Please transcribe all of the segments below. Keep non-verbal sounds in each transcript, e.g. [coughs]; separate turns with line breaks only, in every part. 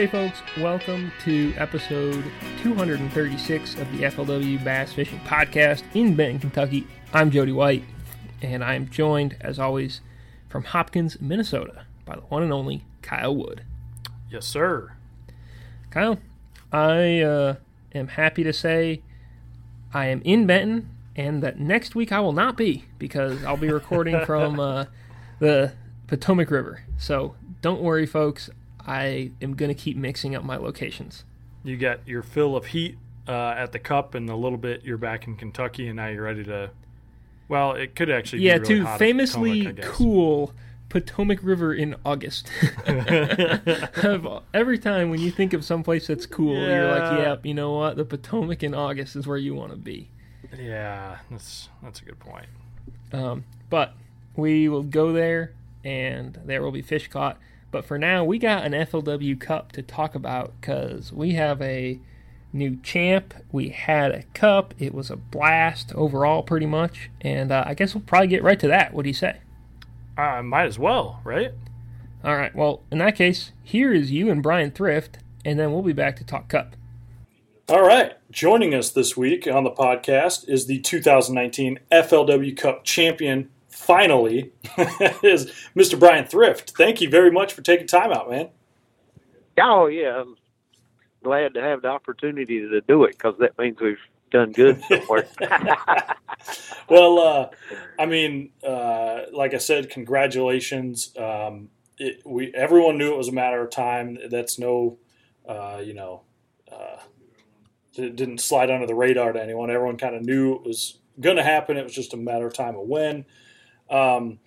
Hey folks, welcome to episode 236 of the FLW Bass Fishing Podcast in Benton, Kentucky. I'm Jody White, and I'm joined, as always, from Hopkins, Minnesota, by the one and only Kyle Wood.
Yes, sir.
Kyle, I uh, am happy to say I am in Benton, and that next week I will not be because I'll be recording [laughs] from uh, the Potomac River. So don't worry, folks. I am going to keep mixing up my locations.
You got your fill of heat uh, at the cup, and a little bit you're back in Kentucky, and now you're ready to. Well, it could actually
yeah,
be really
to famously
Potomac,
cool Potomac River in August. [laughs] Every time when you think of someplace that's cool, you're like,
Yeah.
yep, you know what? The Potomac in August is where you want to be.
Yeah, that's that's a good point.
Um, but we will go there, and there will be fish caught. But for now, we got an FLW Cup to talk about because we have a new champ. We had a cup. It was a blast overall, pretty much. And uh, I guess we'll probably get right to that. What do you say?
Uh, might as well, right?
All right. Well, in that case, here is you and Brian Thrift, and then we'll be back to talk cup.
All right. Joining us this week on the podcast is the 2019 FLW Cup champion, finally, [laughs] is Mr. Brian Thrift. Thank you very much for taking time out, man.
Oh yeah, I'm glad to have the opportunity to do it because that means we've done good somewhere. [laughs] [laughs]
Well, uh, I mean, uh, like I said, congratulations. Um, it, we everyone knew it was a matter of time. That's no, uh, you know, uh, it didn't slide under the radar to anyone. Everyone kind of knew it was going to happen. It was just a matter of time of when. Um,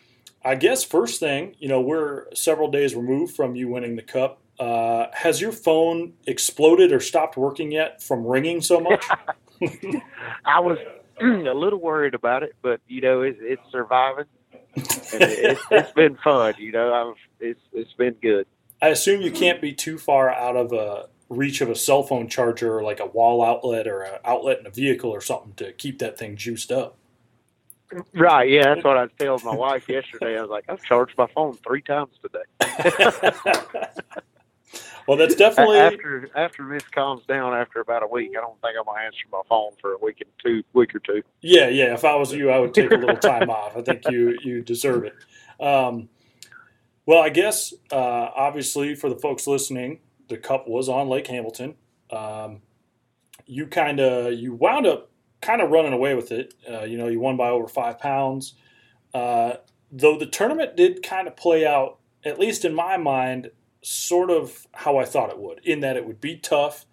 I guess first thing, you know, we're several days removed from you winning the cup. Uh, has your phone exploded or stopped working yet from ringing so much? [laughs] [laughs]
I was [clears throat] a little worried about it, but you know, it, it's surviving. It, it's been fun, you know. I've it's it's been good.
I assume you can't be too far out of a reach of a cell phone charger, or like a wall outlet or an outlet in a vehicle or something, to keep that thing juiced up.
Right? Yeah, that's what I [laughs] told my wife yesterday. I was like, I've charged my phone three times today. [laughs]
well, that's definitely
after after this calms down after about a week, I don't think I'm gonna answer my phone for a week and two week or two.
yeah, yeah. If I was you, I would take a little time off. I think you you deserve it. Um, well, I guess uh, obviously for the folks listening, the cup was on Lake Hamilton. Um, you kind of you wound up kind of running away with it. Uh, you know, you won by over five pounds. Uh, though the tournament did kind of play out, at least in my mind, sort of how I thought it would. In that it would be tough.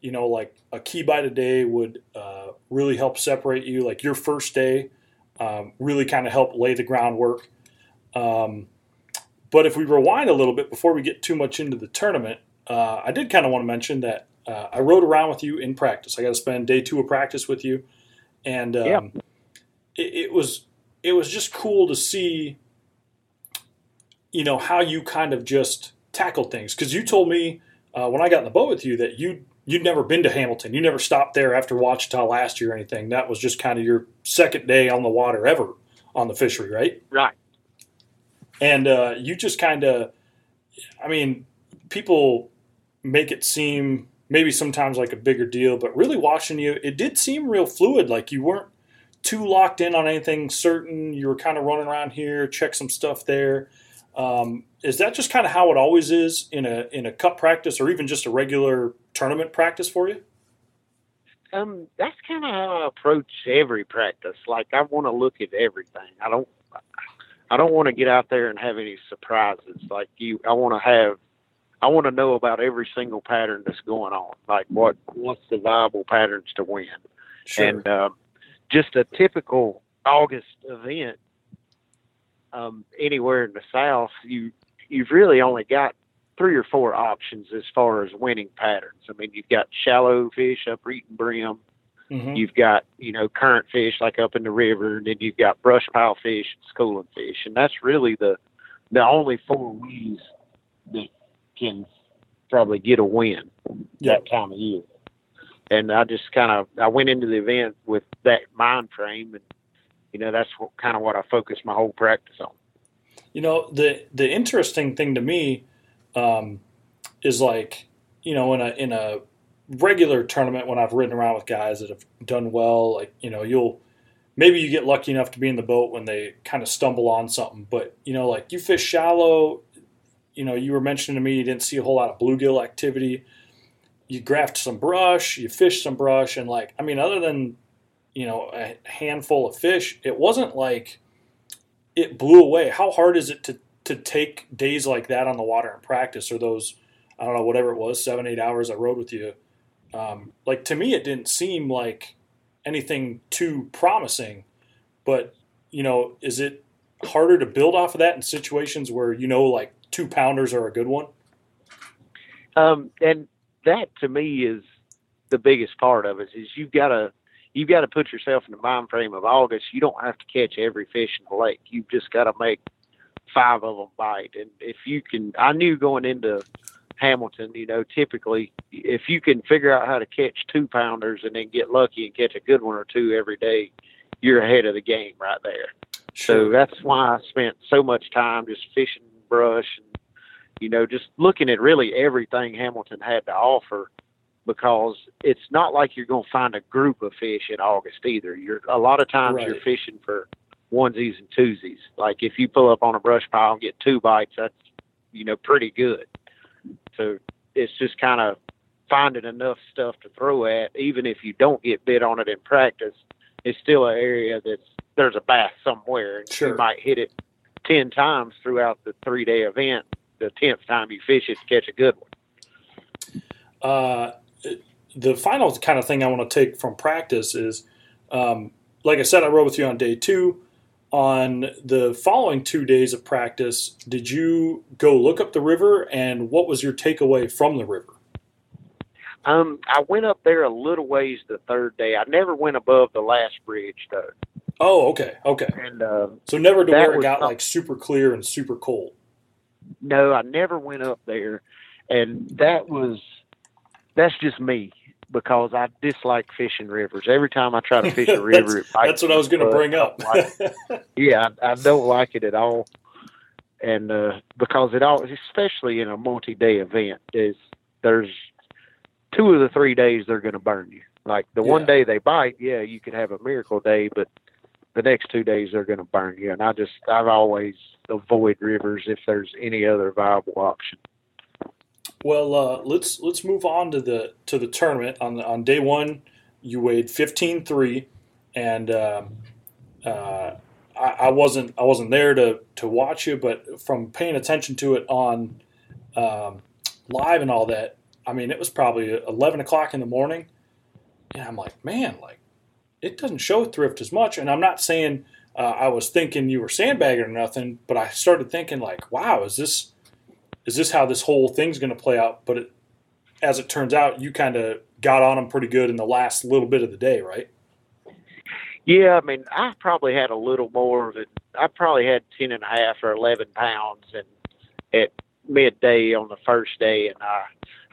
You know, like a key bite a day would uh, really help separate you. Like your first day um, really kind of helped lay the groundwork. Um, but if we rewind a little bit before we get too much into the tournament, uh, I did kind of want to mention that uh, I rode around with you in practice. I got to spend day two of practice with you, and um,
Yeah.
it, it was it was just cool to see, you know, how you kind of just tackled things. Because you told me uh, when I got in the boat with you that you you'd never been to Hamilton. You never stopped there after Ouachita last year or anything. That was just kind of your second day on the water ever on the fishery, right?
Right.
and uh, you just kind of i mean people make it seem maybe sometimes like a bigger deal but really watching you it did seem real fluid like you weren't too locked in on anything certain you were kind of running around here check some stuff there um, is that just kind of how it always is in a in a cup practice or even just a regular tournament practice for you
Um, that's kind of how I approach every practice. Like I want to look at everything. I don't, I don't want to get out there and have any surprises. Like you, I want to have, I want to know about every single pattern that's going on. Like what, what's the viable patterns to win?
sure
And um, just a typical August event, um, anywhere in the South, you you've really only got three or four options as far as winning patterns. I mean, you've got shallow fish up eating bream.
Mhm.
You've got you know current fish like up in the river, and then you've got brush pile fish and schooling fish, and that's really the the only four ways that can probably get a win
Yeah.
that time of year. And I just kind of I went into the event with that mind frame, and you know that's what, kind of what I focus my whole practice on.
You know, the the interesting thing to me um, is like, you know, in a in a regular tournament when I've ridden around with guys that have done well, like you know, you'll maybe you get lucky enough to be in the boat when they kind of stumble on something, but you know, like you fish shallow. You know, you were mentioning to me you didn't see a whole lot of bluegill activity. You graphed some brush, you fished some brush, and like I mean, other than you know a handful of fish, it wasn't like it blew away. How hard is it to to take days like that on the water and practice, or those I don't know whatever it was seven eight hours I rode with you? Um, like to me, it didn't seem like anything too promising, but you know, is it harder to build off of that in situations where you know like two pounders are a good one?
Um, and that to me is the biggest part of it is you've got to you've got to put yourself in the mind frame of August. You don't have to catch every fish in the lake. You've just got to make five of them bite. And if you can, I knew going into Hamilton, you know, typically if you can figure out how to catch two pounders and then get lucky and catch a good one or two every day, you're ahead of the game right there. So that's why I spent so much time just fishing brush and you know just looking at really everything Hamilton had to offer because it's not like you're going to find a group of fish in August either. You're a lot of times
Right.
you're fishing for onesies and twosies. Like if you pull up on a brush pile and get two bites, that's you know pretty good. So it's just kind of finding enough stuff to throw at, even if you don't get bit on it in practice. It's still an area that's there's a bass somewhere. and
Sure.
You might hit it ten times throughout the three day event. The tenth time you fish it, catch a good one.
uh, the final kind of thing I want to take from practice is, um, like I said, I rode with you on day two. On the following two days of practice, did you go look up the river, and what was your takeaway from the river?
Um, I went up there a little ways the third day. I never went above the last bridge though,
Oh, okay, okay.
and um,
So never to where it got
not-
like super clear and super cold.
no, I never went up there, and that was that's just me because I dislike fishing rivers. Every time I try to fish a [laughs] river, it
That's what I was going to bring up.
yeah, I, I don't like it at all, and uh, because it all, especially in a multi-day event, is there's two of the three days they're going to burn you. Like the one day they bite, yeah, you could have a miracle day, but the next two days they're going to burn you. And I just, I've always avoid rivers if there's any other viable option.
Well, uh, let's let's move on to the to the tournament. On on day one, you weighed fifteen three, and um, uh, I, I wasn't I wasn't there to to watch you, but from paying attention to it on um, live and all that, I mean, it was probably eleven o'clock in the morning, and I'm like, man, like it doesn't show thrift as much. And I'm not saying uh, I was thinking you were sandbagging or nothing, but I started thinking like, wow, is this is this how this whole thing's going to play out? But it, as it turns out, you kind of got on them pretty good in the last little bit of the day, right?
Yeah, I mean, I probably had a little more than I probably had ten and a half or eleven pounds, and at midday on the first day, and I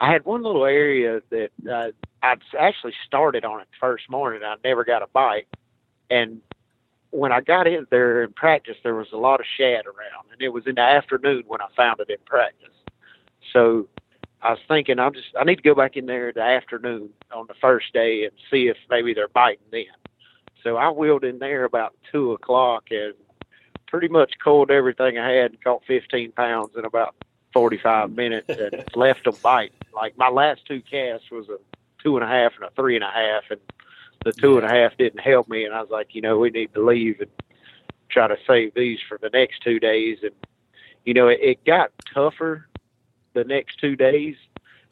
I had one little area that uh, I'd actually started on it first morning. I never got a bite, and when I got in there in practice, there was a lot of shad around, and it was in the afternoon when I found it in practice. So I was thinking, I'm just I need to go back in there in the afternoon on the first day and see if maybe they're biting then. So I wheeled in there about two o'clock and pretty much culled everything I had and caught 15 pounds in about 45 minutes and left them bite. Like my last two casts was a two and a half and a three and a half, and the two and a half didn't help me. And I was like, you know, we need to leave and try to save these for the next two days. And you know, it, it got tougher the next two days,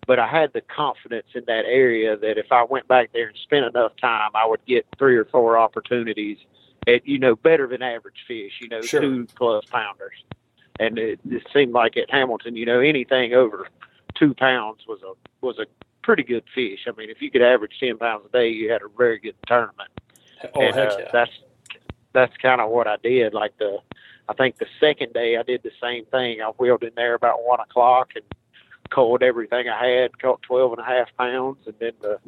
but I had the confidence in that area that if I went back there and spent enough time, I would get three or four opportunities at you know better than average fish, you know,
Sure.
two plus pounders. And it, it seemed like at Hamilton, you know, anything over two pounds was a was a pretty good fish. I mean, if you could average ten pounds a day, you had a very good tournament
Oh
and,
heck
uh,
yeah!
that's that's kind of what I did. Like the, I think the second day I did the same thing. I wheeled in there about one o'clock and culled everything I had, caught twelve and a half pounds, and then the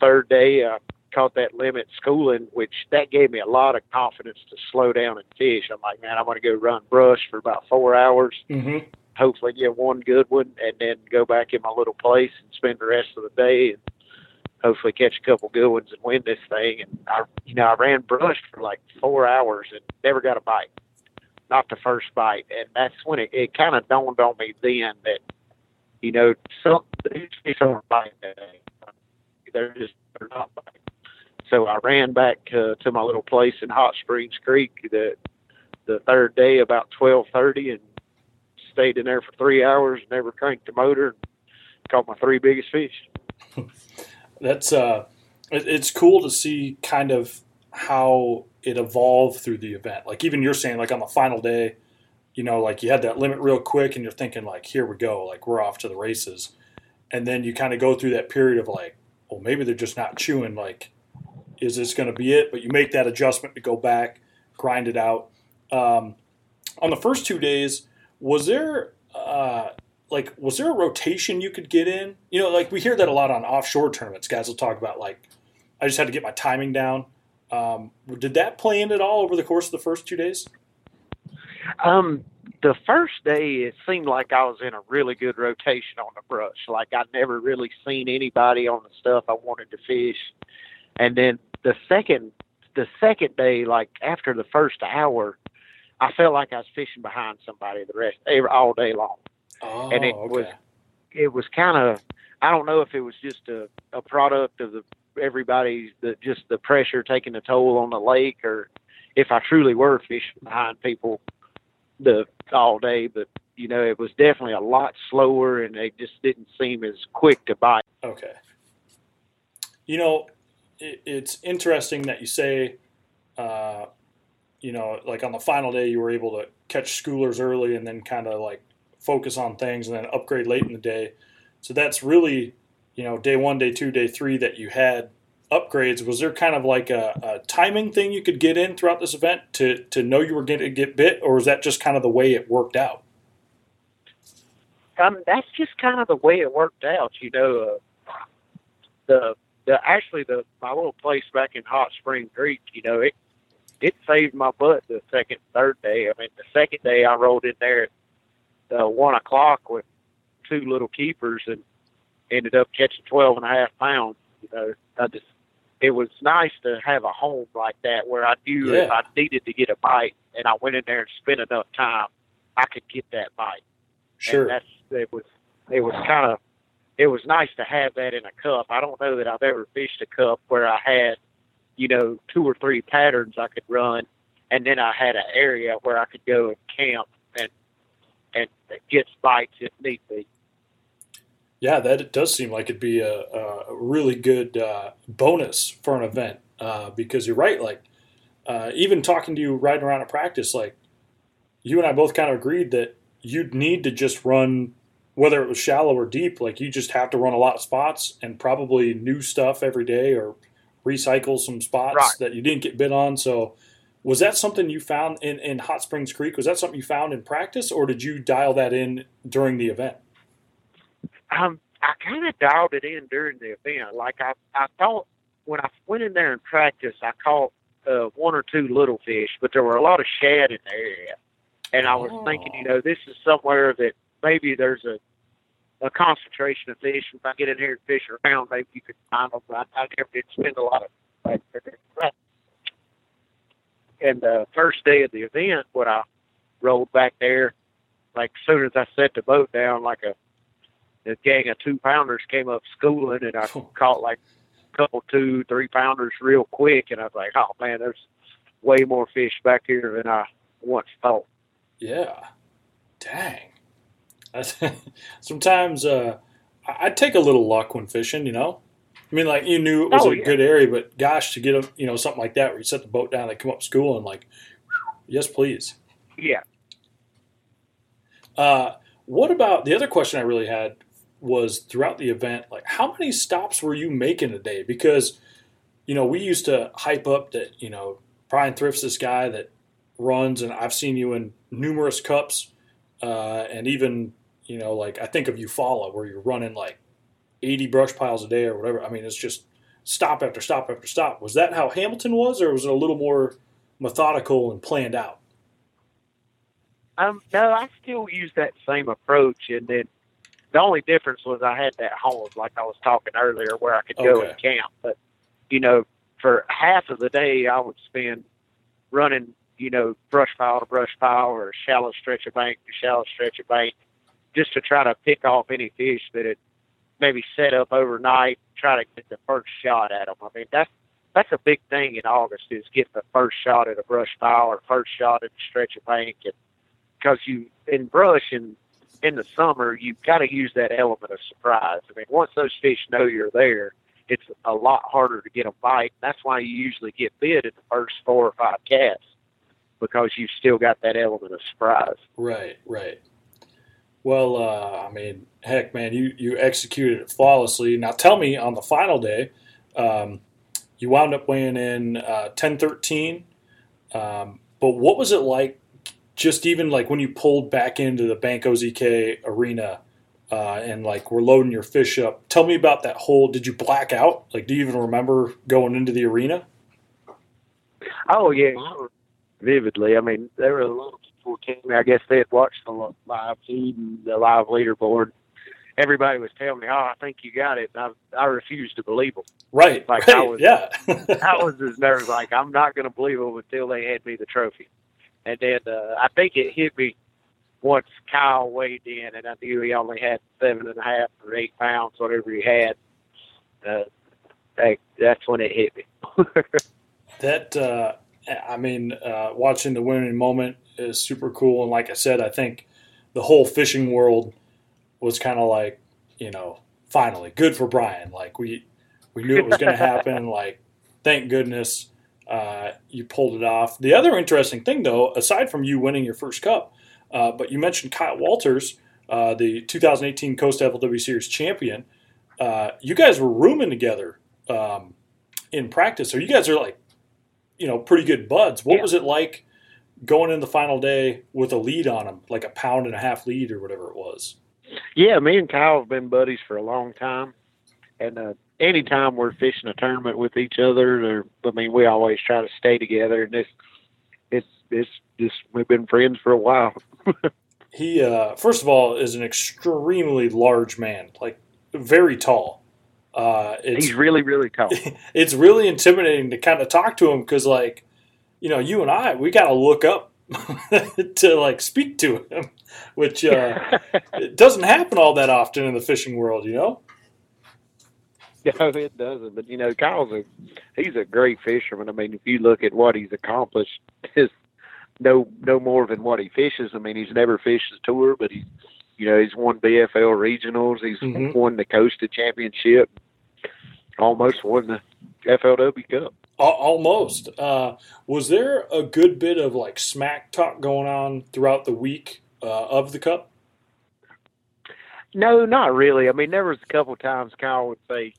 third day I caught that limit schooling, which that gave me a lot of confidence to slow down and fish. I'm like, man, I'm going to go run brush for about four hours,
Mm-hmm.
Hopefully get one good one, and then go back in my little place and spend the rest of the day and hopefully catch a couple good ones and win this thing. And I, you know, I ran brush for like four hours and never got a bite, not the first bite, and that's when it, it kind of dawned on me then that, you know, some fish aren't biting that day. They're just they're not biting. So I ran back uh, to my little place in Hot Springs Creek the the third day about twelve thirty and stayed in there for three hours. Never cranked the motor. Caught my three biggest fish. [laughs]
That's uh, it, it's cool to see kind of how it evolved through the event. Like even you're saying, like on the final day, you know, like you had that limit real quick, and you're thinking like, here we go, like we're off to the races, and then you kind of go through that period of like, well, maybe they're just not chewing. Like, is this going to be it? But you make that adjustment to go back, grind it out. Um, on the first two days, was there uh, like was there a rotation you could get in? You know, like we hear that a lot on offshore tournaments. Guys will talk about like, I just had to get my timing down. Um, did that play in at all over the course of the first two days?
Um, the first day, it seemed like I was in a really good rotation on the brush. Like I'd never really seen anybody on the stuff I wanted to fish. And then the second, the second day, like after the first hour, I felt like I was fishing behind somebody the rest all day long.
Oh,
And it was- It was kind of, I don't know if it was just a, a product of the everybody's the just the pressure taking a toll on the lake, or if I truly were fishing behind people the all day. But you know, it was definitely a lot slower, and they just didn't seem as quick to bite.
Okay. You know, it, it's interesting that you say, uh, you know, like on the final day, you were able to catch schoolers early and then kind of like focus on things and then upgrade late in the day. So that's really, you know, day one, day two, day three that you had upgrades. Was there kind of like a, a timing thing you could get in throughout this event to, to know you were going to get bit, or was that just kind of the way it worked out?
um, that's just kind of the way it worked out. You know, uh, the the actually the my little place back in Hot Spring Creek. You know, it it saved my butt the second third day. I mean, the second day I rolled in there at uh, one o'clock with two little keepers and ended up catching twelve and a half pounds. You know, I just it was nice to have a home like that where I knew if I needed to get a bite and I went in there and spent enough time, I could get that bite.
Sure.
And that's it was it was kind of it was nice to have that in a cup. I don't know that I've ever fished a cup where I had, you know, two or three patterns I could run, and then I had an area where I could go and camp and and get bites if need be.
Yeah, that does seem like it'd be a, a really good uh, bonus for an event uh, because you're right. Like uh, even talking to you riding around at practice, like you and I both kind of agreed that you'd need to just run, whether it was shallow or deep. Like you just have to run a lot of spots and probably new stuff every day or recycle some spots
Right.
that you didn't get bit on. So. Was that something you found in, in Hot Springs Creek? Was that something you found in practice, or did you dial that in during the event?
Um, I kind of dialed it in during the event. Like I, I thought when I went in there and practiced, I caught uh, one or two little fish, but there were a lot of shad in the area. And I was thinking, you know, this is somewhere that maybe there's a a concentration of fish. If I get in here and fish around, maybe you could find them. But I, I never did spend a lot of time there. And the first day of the event, when I rolled back there, like as soon as I set the boat down, like a the gang of two pounders came up schooling, and I caught like a couple two, three pounders real quick, and I was like, oh man, there's way more fish back here than I once thought.
Yeah. Dang. [laughs] Sometimes uh, I- take a little luck when fishing, you know? I mean, like, you knew it was
Oh,
a
yeah.
good area, but gosh, to get a, you know, something like that where you set the boat down, they come up school and, like, yes, please.
Yeah.
Uh, what about the other question I really had was throughout the event, like, how many stops were you making a day? Because, you know, we used to hype up that, you know, Brian Thrift's this guy that runs, and I've seen you in numerous cups, uh, and even, you know, like I think of Eufaula where you're running like 80 brush piles a day or whatever. I mean, it's just stop after stop after stop. Was that how Hamilton was, or was it a little more methodical and planned out?
Um, no, I still use that same approach, and then the only difference was I had that home, like I was talking earlier, where I could go and camp. But you know, for half of the day, I would spend running, you know, brush pile to brush pile or shallow stretch of bank to shallow stretch of bank, just to try to pick off any fish that had maybe set up overnight. Try to get the first shot at them. I mean, that's that's a big thing in August is get the first shot at a brush pile or first shot at a stretch of bank, and because you in brush and in the summer, you've got to use that element of surprise. I mean, once those fish know you're there, it's a lot harder to get a bite. That's why you usually get bit in the first four or five casts because you've still got that element of surprise.
Right, right. Well, uh, I mean, heck, man, you you executed it flawlessly. Now, tell me, on the final day, um, you wound up weighing in uh, ten thirteen. Um, but what was it like? Just even like when you pulled back into the Bank OZK arena uh, and like we're loading your fish up. Tell me about that whole. Did you black out? Like, do you even remember going into the arena?
Oh yeah, vividly. I mean, there were a lot of people came. I guess they had watched the live feed and the live leaderboard. Everybody was telling me, "Oh, I think you got it." And I I refused to believe them.
Right,
Like,
right,
I was-
yeah. [laughs]
I was as nervous. Like I'm not going to believe them until they had me the trophy. And then uh, I think it hit me once Kyle weighed in, and I knew he only had seven and a half or eight pounds, whatever he had. Uh, that, that's when it hit me. [laughs]
That uh, I mean, uh, watching the winning moment is super cool, and like I said, I think the whole fishing world was kind of like, you know, finally good for Brian. Like we we knew it was going [laughs] to happen. Like, thank goodness uh, you pulled it off. The other interesting thing, though, aside from you winning your first cup, uh, but you mentioned Kyle Walters, uh, the 2018 Costa FLW Series champion. Uh, you guys were rooming together um, in practice, so you guys are like you know, pretty good buds. What
Yeah.
was it like going in the final day with a lead on him, like a pound and a half lead or whatever it was?
Yeah, me and Kyle have been buddies for a long time, and uh, anytime we're fishing a tournament with each other, or I mean, we always try to stay together. And this, it's it's just we've been friends for a while. [laughs]
He, uh, first of all, is an extremely large man, like very tall. Uh, it's
He's really really tall. [laughs]
it's really intimidating to kind of talk to him because, like, you know, you and I, we got to look up [laughs] to like speak to him, which uh, [laughs] it doesn't happen all that often in the fishing world, you know. [laughs]
No, it doesn't. But you know, Kyle's a he's a great fisherman. I mean, if you look at what he's accomplished, is no no more than what he fishes. I mean, he's never fished a tour, but he's you know he's won BFL regionals. He's
Mhm.
won the Costa Championship. Almost won the FLW Cup.
Almost. Uh, was there a good bit of like smack talk going on throughout the week uh, of the cup?
No, not really. I mean, there was a couple times Kyle would say,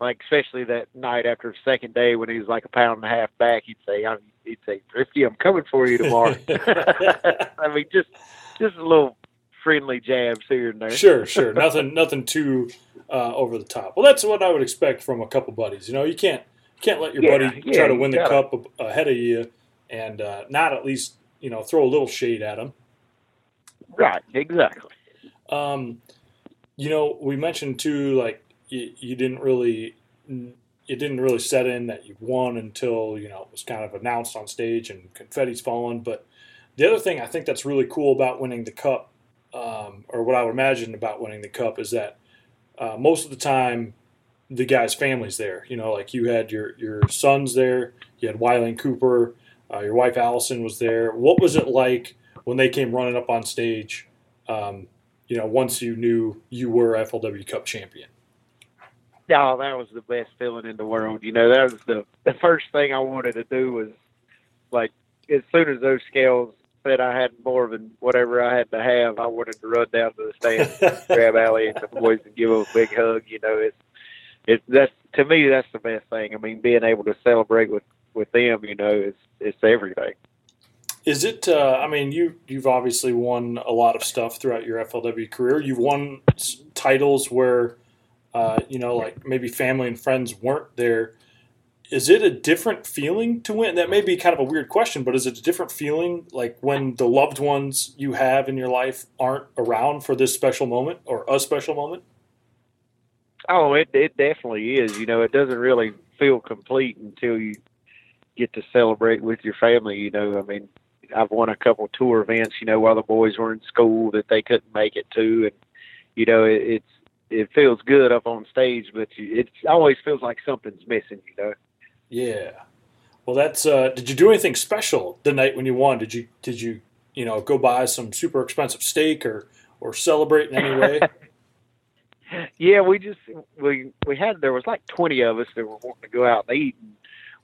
like especially that night after the second day when he was like a pound and a half back, he'd say, I'm, he'd say, Thrifty, I'm coming for you tomorrow. [laughs] [laughs] I mean, just just a little friendly jabs here and there.
sure, sure. Nothing, nothing too uh, over the top. Well, that's what I would expect from a couple buddies. You know, you can't you can't let your
Yeah,
buddy
yeah,
try to win the cup ahead of you and uh, not at least you know throw a little shade at him.
Right, exactly.
Um, you know, we mentioned too, like you, you didn't really, it didn't really set in that you won until you know it was kind of announced on stage and confetti's falling. But the other thing I think that's really cool about winning the cup, um, or what I would imagine about winning the cup, is that uh, most of the time the guy's family's there. You know, like you had your your sons there, you had Wiley and Cooper, uh, your wife Allison was there. What was it like when they came running up on stage? Um, you know, once you knew you were FLW Cup champion.
Oh, that was the best feeling in the world. You know, that was the the first thing I wanted to do was like as soon as those scales said I had more than whatever I had to have, I wanted to run down to the stand, [laughs] grab Allie and the boys and give them a big hug. You know, it's it's that's to me that's the best thing. I mean, being able to celebrate with with them, you know, is it's everything.
Is it? Uh, I mean, you you've obviously won a lot of stuff throughout your FLW career. You've won titles where uh, you know, like maybe family and friends weren't there. Is it a different feeling to win? That may be kind of a weird question, but is it a different feeling like when the loved ones you have in your life aren't around for this special moment or a special moment?
Oh, it it definitely is. You know, it doesn't really feel complete until you get to celebrate with your family. You know, I mean, I've won a couple tour events. You know, while the boys were in school that they couldn't make it to, and you know, it, it's it feels good up on stage, but it always feels like something's missing. You know.
Yeah. Well, that's. Uh, did you do anything special the night when you won? Did you did you you know go buy some super expensive steak or or celebrate in any way? [laughs]
yeah, we just we we had there was like twenty of us that were wanting to go out and eat. And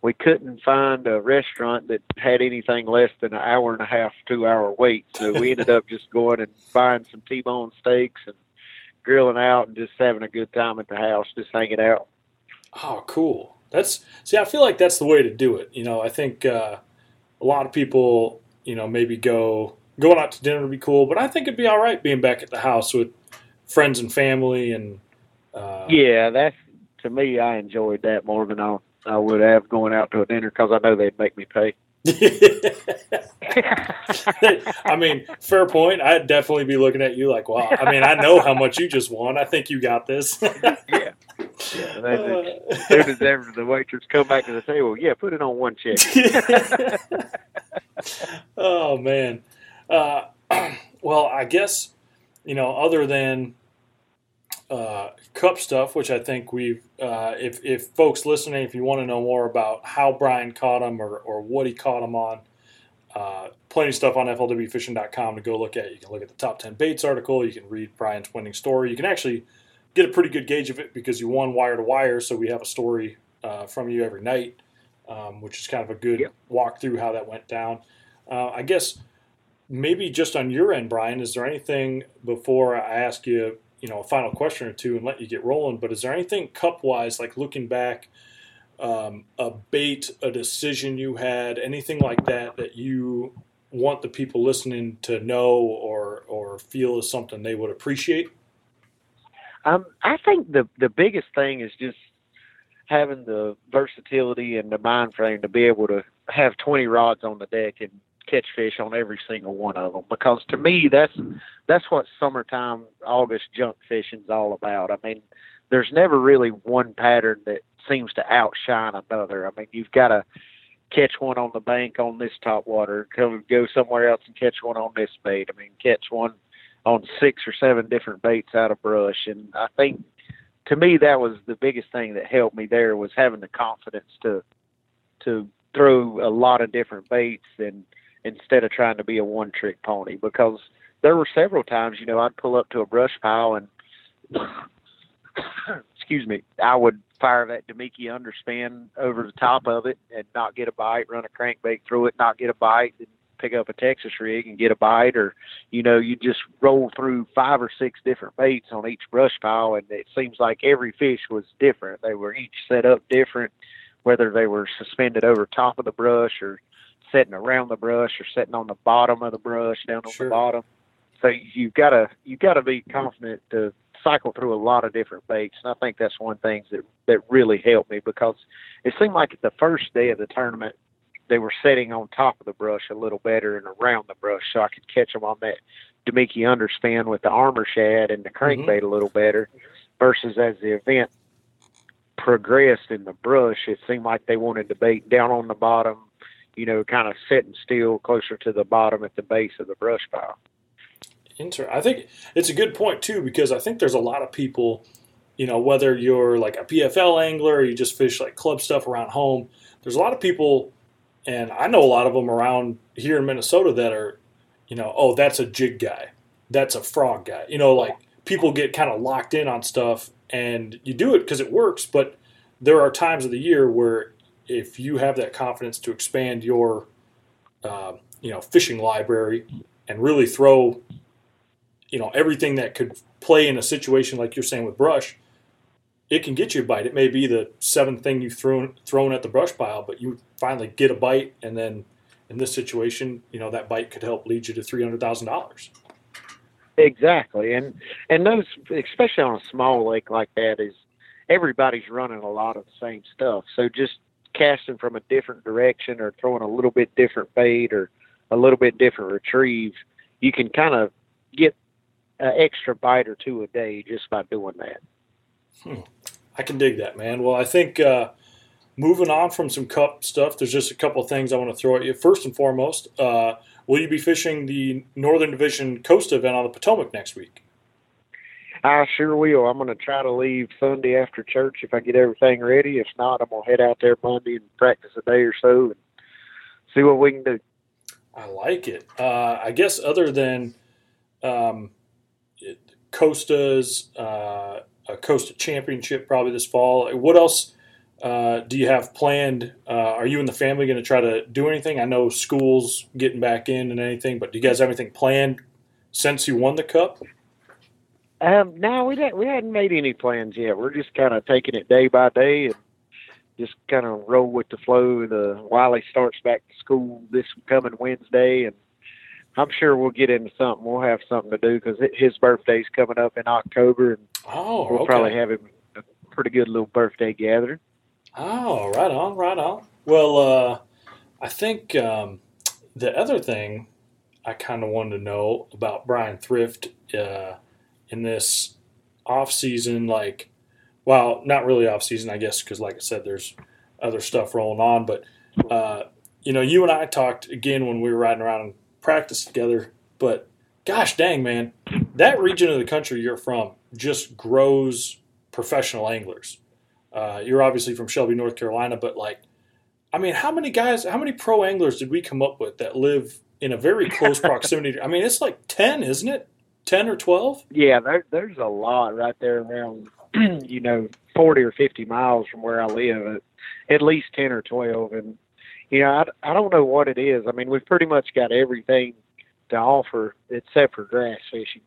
we couldn't find a restaurant that had anything less than an hour and a half, two hour wait. So we [laughs] ended up just going and buying some T-bone steaks and grilling out and just having a good time at the house, just hanging out.
Oh, cool. That's see, I feel like that's the way to do it. You know, I think uh, a lot of people, you know, maybe go going out to dinner would be cool, but I think it'd be all right being back at the house with friends and family and. Uh,
yeah, that's to me. I enjoyed that more than I I would have going out to a dinner because I know they'd make me pay. [laughs]
I mean, fair point. I'd definitely be looking at you like, "Wow." I mean, I know how much you just won. I think you got this. [laughs]
yeah. Yeah as soon as ever the waitress come back to the table, yeah, put it on one check. [laughs]
oh man. Uh, [clears throat] well, I guess you know, other than uh, cup stuff, which I think we've, uh, if, if folks listening, if you want to know more about how Brian caught them or, or what he caught them on, uh, plenty of stuff on flwfishing.com to go look at. You can look at the top 10 baits article. You can read Brian's winning story. You can actually get a pretty good gauge of it because you won wire to wire. So we have a story uh, from you every night, um, which is kind of a good yep. walk through how that went down. Uh, I guess maybe just on your end, Brian, is there anything before I ask you you know a final question or two and let you get rolling. But is there anything cup wise, like looking back, um, a bait, a decision you had, anything like that that you want the people listening to know or or feel is something they would appreciate?
Um, I think the the biggest thing is just having the versatility and the mind frame to be able to have 20 rods on the deck and catch fish on every single one of them because to me that's that's what summertime August junk fishing's all about. I mean, there's never really one pattern that seems to outshine another. I mean, you've got to catch one on the bank on this top water, come go somewhere else and catch one on this bait. I mean, catch one on six or seven different baits out of brush, and I think to me that was the biggest thing that helped me there was having the confidence to to throw a lot of different baits and instead of trying to be a one trick pony. Because there were several times, you know, I'd pull up to a brush pile and [coughs] excuse me, I would fire that Damiki underspin over the top of it and not get a bite, run a crankbait through it, not get a bite, and pick up a Texas rig and get a bite, or you know, you just roll through five or six different baits on each brush pile, and it seems like every fish was different. They were each set up different, whether they were suspended over top of the brush or sitting around the brush or sitting on the bottom of the brush down on sure. the bottom. So you've got to you've got to be confident to cycle through a lot of different baits, and I think that's one thing that that really helped me because it seemed like at the first day of the tournament they were setting on top of the brush a little better and around the brush, so I could catch them on that Damiki underspin with the armor shad and the crankbait mm-hmm. a little better. Versus as the event progressed in the brush, it seemed like they wanted to bait down on the bottom, you know, kind of sitting still closer to the bottom at the base of the brush pile.
Inter- I think it's a good point too because I think there's a lot of people, you know, whether you're like a BFL angler or you just fish like club stuff around home. There's a lot of people, and I know a lot of them around here in Minnesota that are, you know, oh that's a jig guy, that's a frog guy. You know, like people get kind of locked in on stuff, and you do it because it works, but there are times of the year where if you have that confidence to expand your uh, you know fishing library and really throw you know everything that could play in a situation like you're saying with brush it can get you a bite it may be the seventh thing you've thrown thrown at the brush pile but you finally get a bite and then in this situation you know that bite could help lead you to $300000
Exactly, and and those, especially on a small lake like that, is everybody's running a lot of the same stuff. So just casting from a different direction or throwing a little bit different bait or a little bit different retrieve, you can kind of get an extra bite or two a day just by doing that.
Hmm. I can dig that, man. Well, I think uh, moving on from some cup stuff, there's just a couple of things I want to throw at you. First and foremost, uh, will you be fishing the Northern Division Costa event on the Potomac next week?
I sure will. I'm going to try to leave Sunday after church if I get everything ready. If not, I'm going to head out there Monday and practice a day or so and see what we can do.
I like it. Uh, I guess other than um, Costa's uh, a Costa Championship probably this fall, what else uh, do you have planned? Uh, are you and the family going to try to do anything? I know school's getting back in and anything, but do you guys have anything planned since you won the cup?
Um, no, we didn't. We hadn't made any plans yet. We're just kind of taking it day by day and just kind of roll with the flow. The Wiley starts back to school this coming Wednesday, and I'm sure we'll get into something. We'll have something to do because his birthday's coming up in October, and
oh,
we'll
okay.
probably have him a pretty good little birthday gathering.
Oh, right on, right on. Well, uh, I think um, the other thing I kind of wanted to know about Brian Thrift. Uh, in this off season, like, well, not really off season, I guess, because like I said, there's other stuff rolling on. But uh, you know, you and I talked again when we were riding around practice together. But gosh dang, man, that region of the country you're from just grows professional anglers. Uh, you're obviously from Shelby, North Carolina, but like, I mean, how many guys, how many pro anglers did we come up with that live in a very close [laughs] proximity? I mean, it's like ten, isn't it? 10 or 12?
Yeah, there, there's a lot right there around, [clears throat] you know, 40 or 50 miles from where I live, at, at least 10 or 12. And, you know, I, I don't know what it is. I mean, we've pretty much got everything to offer except for grass fishing.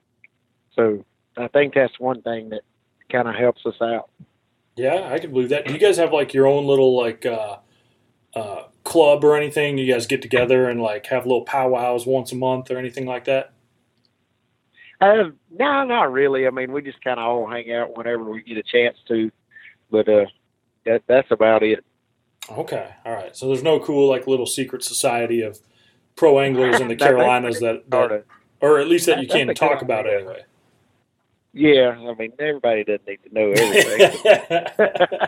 So I think that's one thing that kind of helps us out.
Yeah, I can believe that. Do you guys have like your own little like uh, uh, club or anything? You guys get together and like have little powwows once a month or anything like that?
Uh, no, not really. I mean, we just kind of all hang out whenever we get a chance to, but uh, that that's about it.
Okay, all right. So there's no cool like little secret society of pro anglers in the [laughs] Carolinas that, that or at least that you can't talk about anyway.
Yeah, I mean everybody doesn't need to know [laughs] everything.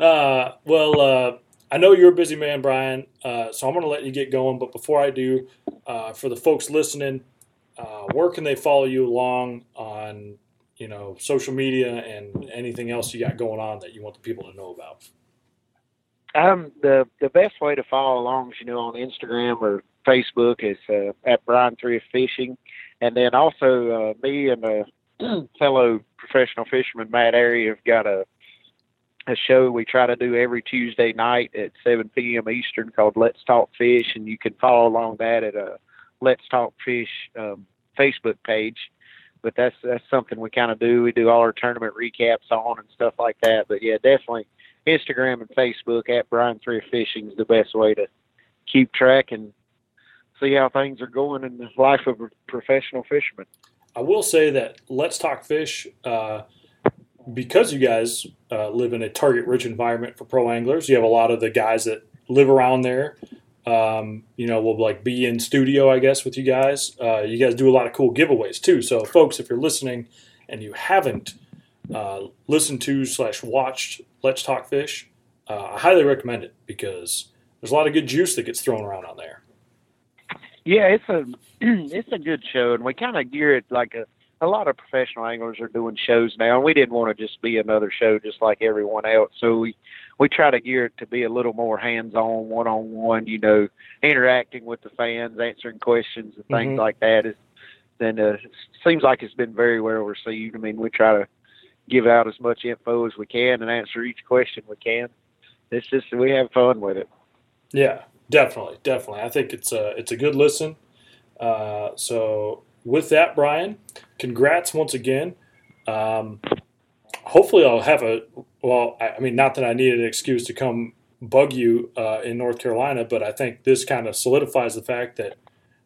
[laughs]
uh, well, uh, I know you're a busy man, Brian. Uh, so I'm going to let you get going. But before I do, uh, for the folks listening, uh, where can they follow you along on you know social media and anything else you got going on that you want the people to know about?
Um, the the best way to follow along is you know on Instagram or Facebook is uh, at Brian Thrift Fishing, and then also uh, me and a [clears throat] fellow professional fisherman Matt Arey have got a a show we try to do every Tuesday night at 7 p.m. Eastern called Let's Talk Fish, and you can follow along that at a Let's Talk Fish um, Facebook page. But that's that's something we kind of do. We do all our tournament recaps on and stuff like that. But yeah, definitely Instagram and Facebook at Brian Thrift Fishing is the best way to keep track and see how things are going in the life of a professional fisherman.
I will say that Let's Talk Fish, uh, because you guys uh, live in a target-rich environment for pro anglers, you have a lot of the guys that live around there um, you know, we'll like be in studio, I guess, with you guys. Uh, you guys do a lot of cool giveaways too. So, folks, if you're listening and you haven't uh, listened to slash watched Let's Talk Fish, uh, I highly recommend it because there's a lot of good juice that gets thrown around on there.
Yeah, it's a [clears throat] it's a good show, and we kind of gear it like a a lot of professional anglers are doing shows now, and we didn't want to just be another show just like everyone else. So we we try to gear it to be a little more hands-on, one-on-one. You know, interacting with the fans, answering questions and things mm-hmm. like that. Is then uh, seems like it's been very well received. I mean, we try to give out as much info as we can and answer each question we can. It's just we have fun with it.
Yeah, definitely, definitely. I think it's a it's a good listen. Uh, so with that, Brian, congrats once again. Um, hopefully, I'll have a well. I, mean, not that I needed an excuse to come bug you uh, in North Carolina, but I think this kind of solidifies the fact that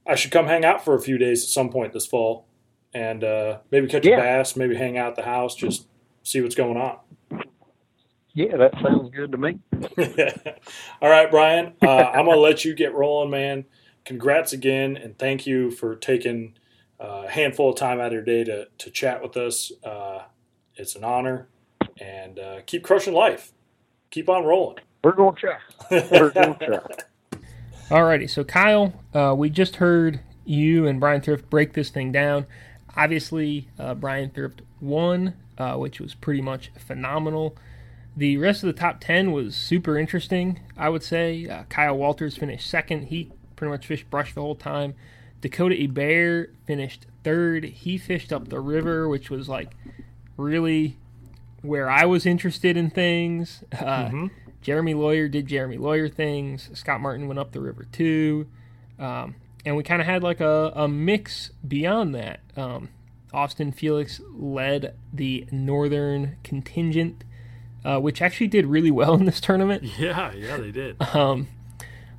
I should come hang out for a few days at some point this fall, and uh, maybe catch
Yeah.
a bass, maybe hang out at the house, just see what's going on.
Yeah, that sounds good to me. [laughs]
All right, Brian. Uh, I'm gonna let you get rolling, man. Congrats again, and thank you for taking uh, a handful of time out of your day to to chat with us. Uh, it's an honor, and uh, keep crushing life. Keep on rolling.
We're gonna try. We're gonna [laughs] try.
Alrighty, so Kyle, uh, we just heard you and Brian Thrift break this thing down. Obviously, uh, Brian Thrift won, uh, which was pretty much phenomenal. The rest of the top 10 was super interesting, I would say. Uh, Kyle Walters finished second. He pretty much fished brush the whole time. Dakota Ebert finished third. He fished up the river, which was like really where I was interested in things. Uh, Jeremy Lawyer did Jeremy Lawyer things. Scott Martin went up the river too. Um, and we kind of had like a, a mix beyond that. Um, Austin Felix led the Northern contingent, uh, which actually did really well in this tournament. [laughs]
Yeah, yeah, they did.
Um,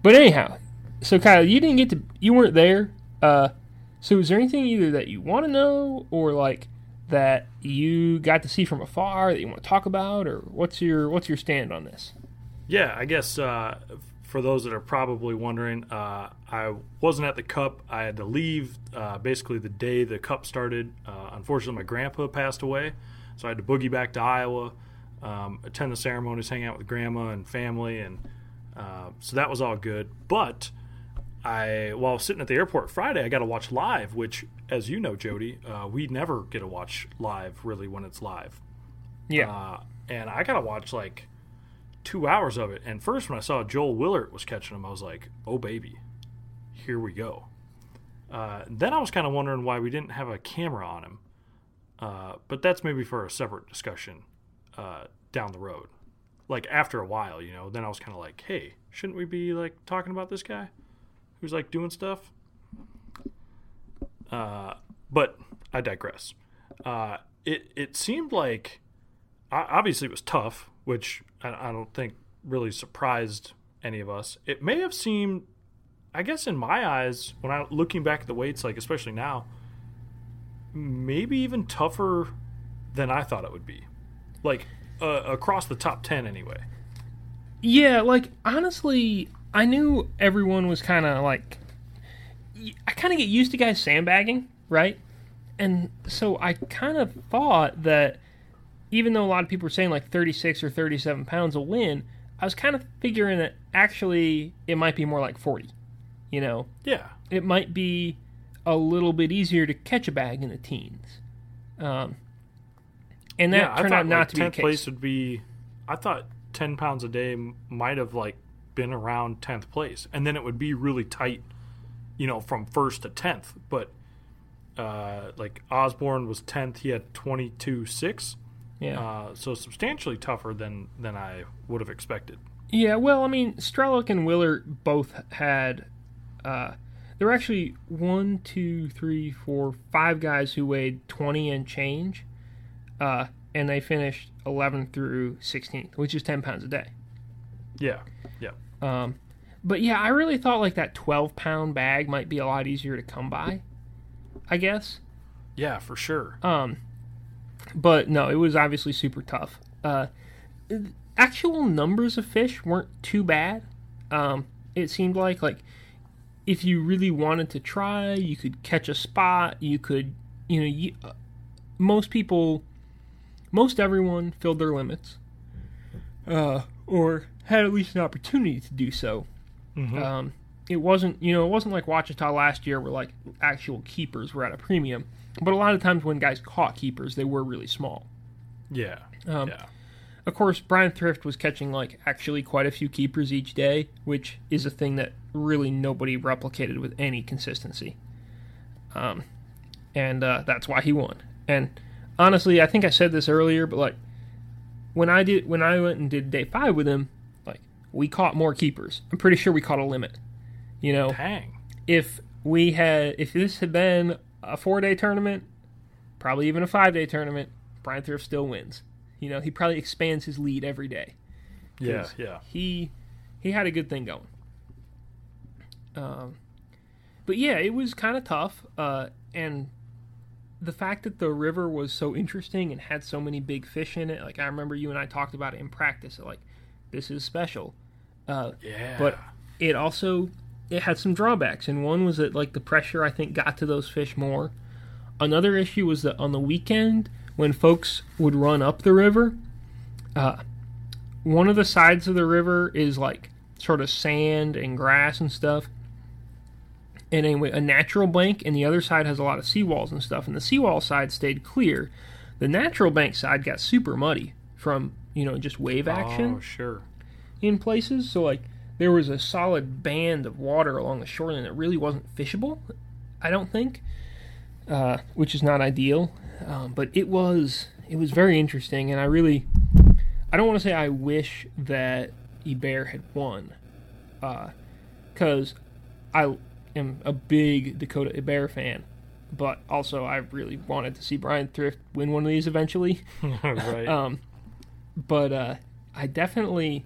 but anyhow, so Kyle, you didn't get to, you weren't there. Uh, so is there anything either that you want to know or like that you got to see from afar that you want to talk about, or what's your what's your stand on this?
Yeah, I guess uh, for those that are probably wondering, uh, I wasn't at the cup. I had to leave uh, basically the day the cup started. Uh, unfortunately, my grandpa passed away, so I had to boogie back to Iowa, um, attend the ceremonies, hang out with grandma and family, and uh, so that was all good. But I, while sitting at the airport Friday, I got to watch live, which, as you know, Jody, uh, we never get to watch live really when it's live.
Yeah.
Uh, and I got to watch like two hours of it. And first, when I saw Joel Willert was catching him, I was like, oh, baby, here we go. Uh, then I was kind of wondering why we didn't have a camera on him. Uh, but that's maybe for a separate discussion uh, down the road. Like after a while, you know, then I was kind of like, hey, shouldn't we be like talking about this guy who's like doing stuff? Uh, but I digress. Uh, it it seemed like obviously it was tough, which I, don't think really surprised any of us. It may have seemed, I guess, in my eyes, when I looking back at the weights, like especially now, maybe even tougher than I thought it would be, like uh, across the top ten anyway.
Yeah, like honestly, I knew everyone was kind of like I kind of get used to guys sandbagging, right? And so I kind of thought that even though a lot of people were saying like 36 or 37 pounds will win, I was kind of figuring that actually it might be more like 40. You know,
Yeah,
it might be a little bit easier to catch a bag in the teens. Um, and that
yeah.
Turned
thought
out not
like
to be the case.
place would be. I thought ten pounds a day might have like been around tenth place, and then it would be really tight, you know, from first to tenth. But uh, like Osborne was tenth, he had twenty two six,
yeah.
uh, so substantially tougher than than I would have expected.
Yeah, well, I mean, Strelick and Willert both had. Uh, there were actually one, two, three, four, five guys who weighed 20 and change, uh, and they finished 11th through 16th, which is 10 pounds a day.
Yeah, yeah,
Um, but yeah, I really thought like that 12 pound bag might be a lot easier to come by, I guess.
yeah, for sure.
Um, but no, it was obviously super tough. Uh, actual numbers of fish weren't too bad. Um, it seemed like like if you really wanted to try, you could catch a spot. You could, you know, you, uh, most people, most everyone filled their limits, uh, or had at least an opportunity to do so. Um, it wasn't, you know, it wasn't like Ouachita last year where like actual keepers were at a premium. But a lot of times when guys caught keepers, they were really small.
Yeah,
Um,
yeah,
Of course, Brian Thrift was catching like actually quite a few keepers each day, which is a thing that really nobody replicated with any consistency. Um, and uh, that's why he won. And honestly, I think I said this earlier, but like when I did when I went and did day five with him, like we caught more keepers. I'm pretty sure we caught a limit. You know,
dang.
if we had if this had been a four day tournament, probably even a five day tournament, Brian Thrift still wins. You know, he probably expands his lead every day.
Yeah, yeah,
He he had a good thing going. Um, but yeah, it was kind of tough. Uh, and the fact that the river was so interesting and had so many big fish in it, like I remember you and I talked about it in practice. Like this is special. Uh,
Yeah.
but it also it had some drawbacks and one was that like the pressure i think got to those fish more another issue was that on the weekend when folks would run up the river uh, one of the sides of the river is like sort of sand and grass and stuff and anyway a natural bank and the other side has a lot of seawalls and stuff and the seawall side stayed clear the natural bank side got super muddy from you know just wave action
Oh, sure.
in places. So like there was a solid band of water along the shoreline that really wasn't fishable. I don't think, uh, which is not ideal. Um, but it was it was very interesting, and I really I don't want to say I wish that Ebert had won, because I am a big Dakota Ebert fan. But also, I really wanted to see Brian Thrift win one of these eventually. [laughs]
right.
Um, but uh, I definitely,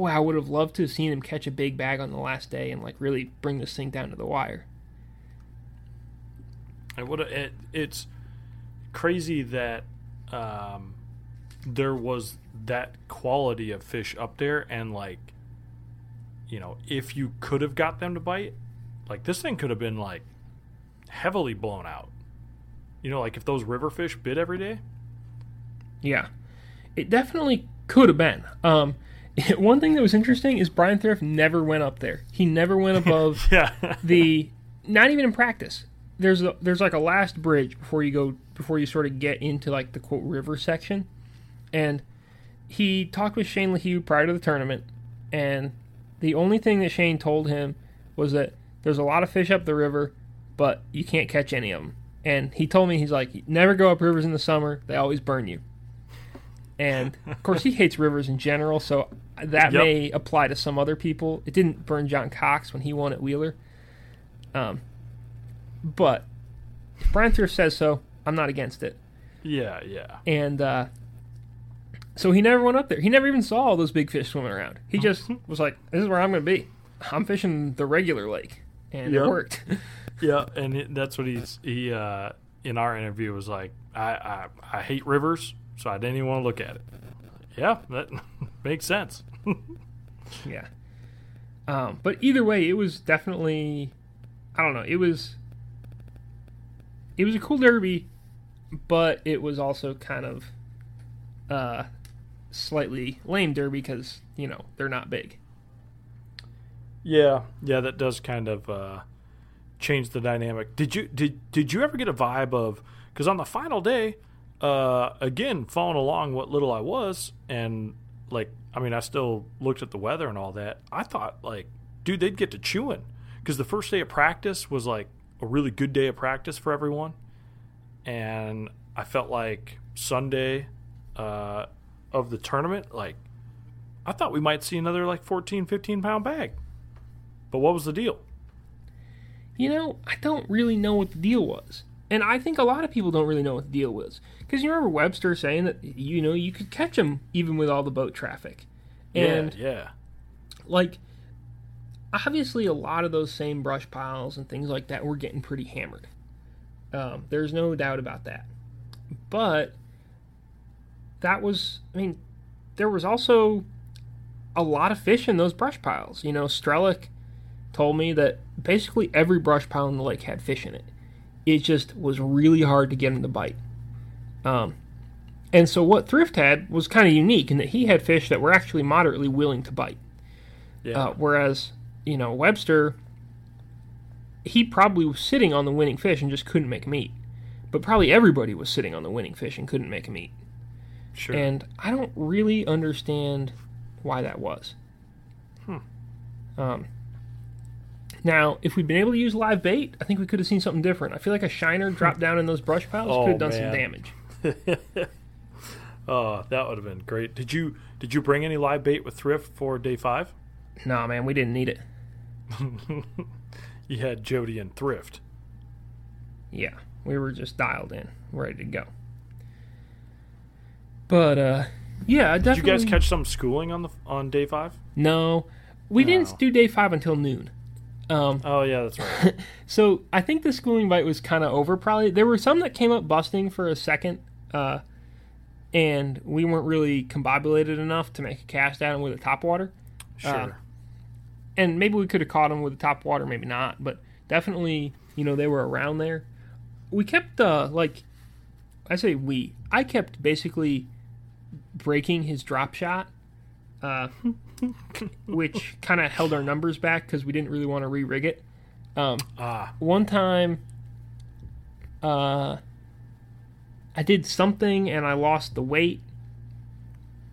boy, I would have loved to have seen him catch a big bag on the last day and like really bring this thing down to the wire.
It would it, it's crazy that um, there was that quality of fish up there, and like, you know, if you could have got them to bite, like this thing could have been like heavily blown out. You know, like if those river fish bit every day.
Yeah, it definitely could have been. Um, [laughs] one thing that was interesting is Brian Thrift never went up there. He never went above [laughs]
Yeah. [laughs]
the, not even in practice. There's a, there's like a last bridge before you go before you sort of get into like the quote river section, and he talked with Shane LaHue prior to the tournament, and the only thing that Shane told him was that there's a lot of fish up the river, but you can't catch any of them. And he told me he's like, never go up rivers in the summer; they always burn you. And of course, he hates rivers in general, so that
Yep.
may apply to some other people. It didn't burn John Cox when he won at Wheeler. Um, but if Brian Thrift says so, I'm not against it.
yeah, yeah.
And uh, so he never went up there. He never even saw all those big fish swimming around. He just was like, "This is where I'm going to be. I'm fishing the regular lake," and
Yep.
it worked. [laughs]
Yeah, and it, that's what he's he uh, in our interview was like. I, I I hate rivers, so I didn't even want to look at it. Yeah, that [laughs] makes sense. [laughs]
yeah. Um, but either way, it was definitely, I don't know, it was, it was a cool derby, but it was also kind of, uh, slightly lame derby because you know they're not big.
Yeah, yeah, that does kind of uh, change the dynamic. Did you did did you ever get a vibe of because on the final day, uh, again following along what little I was, and like I mean I still looked at the weather and all that. I thought like, dude, they'd get to chewing because the first day of practice was like a really good day of practice for everyone, and I felt like Sunday uh, of the tournament, like I thought we might see another like 14, 15 pound bag. But what was the deal?
You know, I don't really know what the deal was. And I think a lot of people don't really know what the deal was. Because you remember Webster saying that, you know, you could catch them even with all the boat traffic. And,
yeah, yeah.
like, obviously a lot of those same brush piles and things like that were getting pretty hammered. Um, there's no doubt about that. But that was, I mean, there was also a lot of fish in those brush piles. You know, Strelick told me that basically every brush pile in the lake had fish in it. It just was really hard to get them to bite. Um, and so what Thrift had was kind of unique in that he had fish that were actually moderately willing to bite.
Yeah.
Uh, whereas, you know, Webster, he probably was sitting on the winning fish and just couldn't make him eat. But probably everybody was sitting on the winning fish and couldn't make him eat.
sure.
And I don't really understand why that was. Um, now, if we'd been able to use live bait, I think we could have seen something different. I feel like a shiner dropped down in those brush piles
Oh,
could have done some damage. [laughs]
oh, that would have been great. Did you did you bring any live bait with thrift for day five?
No, man, we didn't need it. [laughs]
You had Jody and thrift.
Yeah, we were just dialed in, ready to go. But uh, yeah, I
Did you guys catch some schooling on the on day five?
No, we
No.
didn't do day five until noon. Um,
Oh yeah, that's right. [laughs]
so I think the schooling bite was kind of over. Probably there were some that came up busting for a second, uh, and we weren't really combobulated enough to make a cast at them with a top water.
Sure.
And maybe we could have caught them with a top water, maybe not, but definitely, you know, they were around there. We kept uh, like I say we. I kept basically breaking his drop shot, uh, [laughs] which kind of held our numbers back because we didn't really want to re-rig it. Um,
ah,
one time uh I did something and I lost the weight.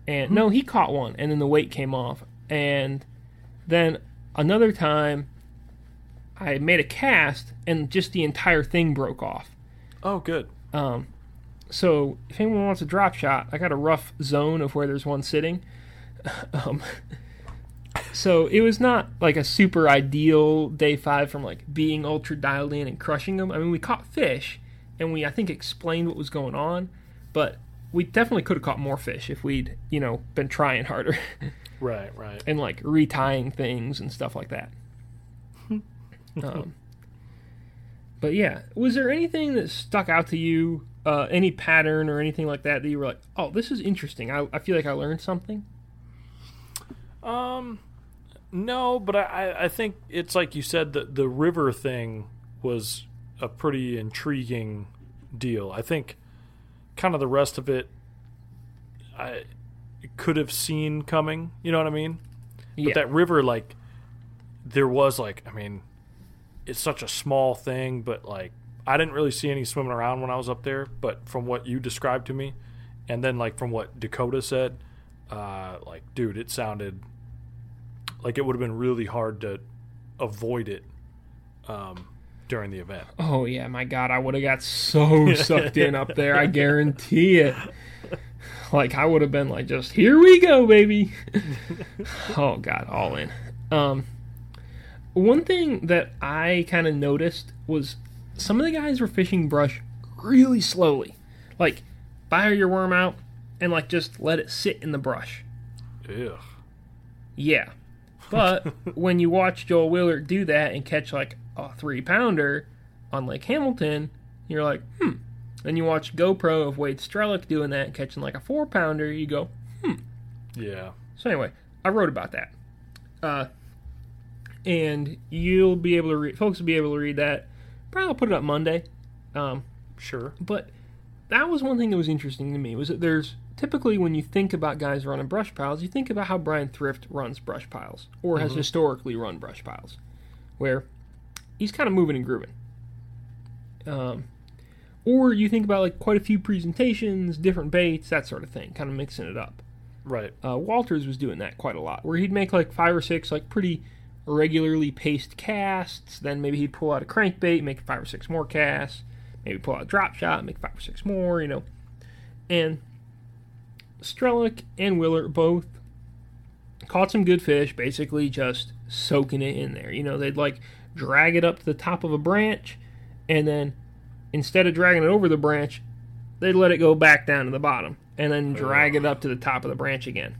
And no, he caught one and then the weight came off. And then another time I made a cast and just the entire thing broke off.
oh good.
Um so if anyone wants a drop shot, I got a rough zone of where there's one sitting. [laughs] um so it was not like a super ideal day five from like being ultra dialed in and crushing them. I mean, we caught fish, and we I think explained what was going on, but we definitely could have caught more fish if we'd you know been trying harder [laughs]
Right, right.
and like retying things and stuff like that. [laughs] um, but yeah, was there anything that stuck out to you? Uh, any pattern or anything like that that you were like, oh, this is interesting. I, I feel like I learned something.
Um, no, but I- I, think it's like you said that the river thing was a pretty intriguing deal. I think kind of the rest of it, I could have seen coming. You know what I mean?
Yeah.
But that river, like, there was like, I mean, it's such a small thing, but like, I didn't really see any swimming around when I was up there. But from what you described to me, and then like from what Dakota said, uh, like, dude, it sounded like it would have been really hard to avoid it um, during the event.
Oh yeah, my God, I would have got so [laughs] sucked in up there. I guarantee it. Like I would have been like, just here we go, baby. [laughs] oh God, all in. Um, one thing that I kind of noticed was some of the guys were fishing brush really slowly, like fire your worm out and like just let it sit in the brush.
Ugh.
Yeah. But [laughs] when you watch Joel Willert do that and catch like a three pounder on Lake Hamilton, you're like, hmm. Then you watch GoPro of Wade Strelick doing that and catching like a four pounder, you go, hmm.
Yeah.
so anyway, I wrote about that. Uh, and you'll be able to read, folks will be able to read that. Probably I'll put it up Monday. Um,
Sure.
but that was one thing that was interesting to me was that there's typically when you think about guys running brush piles, you think about how Brian Thrift runs brush piles or has historically run brush piles, where he's kind of moving and grooving. Um, or you think about like quite a few presentations, different baits, that sort of thing, kind of mixing it up.
Right.
Uh, Walters was doing that quite a lot, where he'd make like five or six like pretty regularly paced casts. Then maybe he'd pull out a crankbait, make five or six more casts. Maybe pull out a drop shot, make five or six more. You know, and Strelick and Willert both caught some good fish, basically just soaking it in there. You know, they'd like drag it up to the top of a branch, and then instead of dragging it over the branch, they'd let it go back down to the bottom, and then drag it up to the top of the branch again.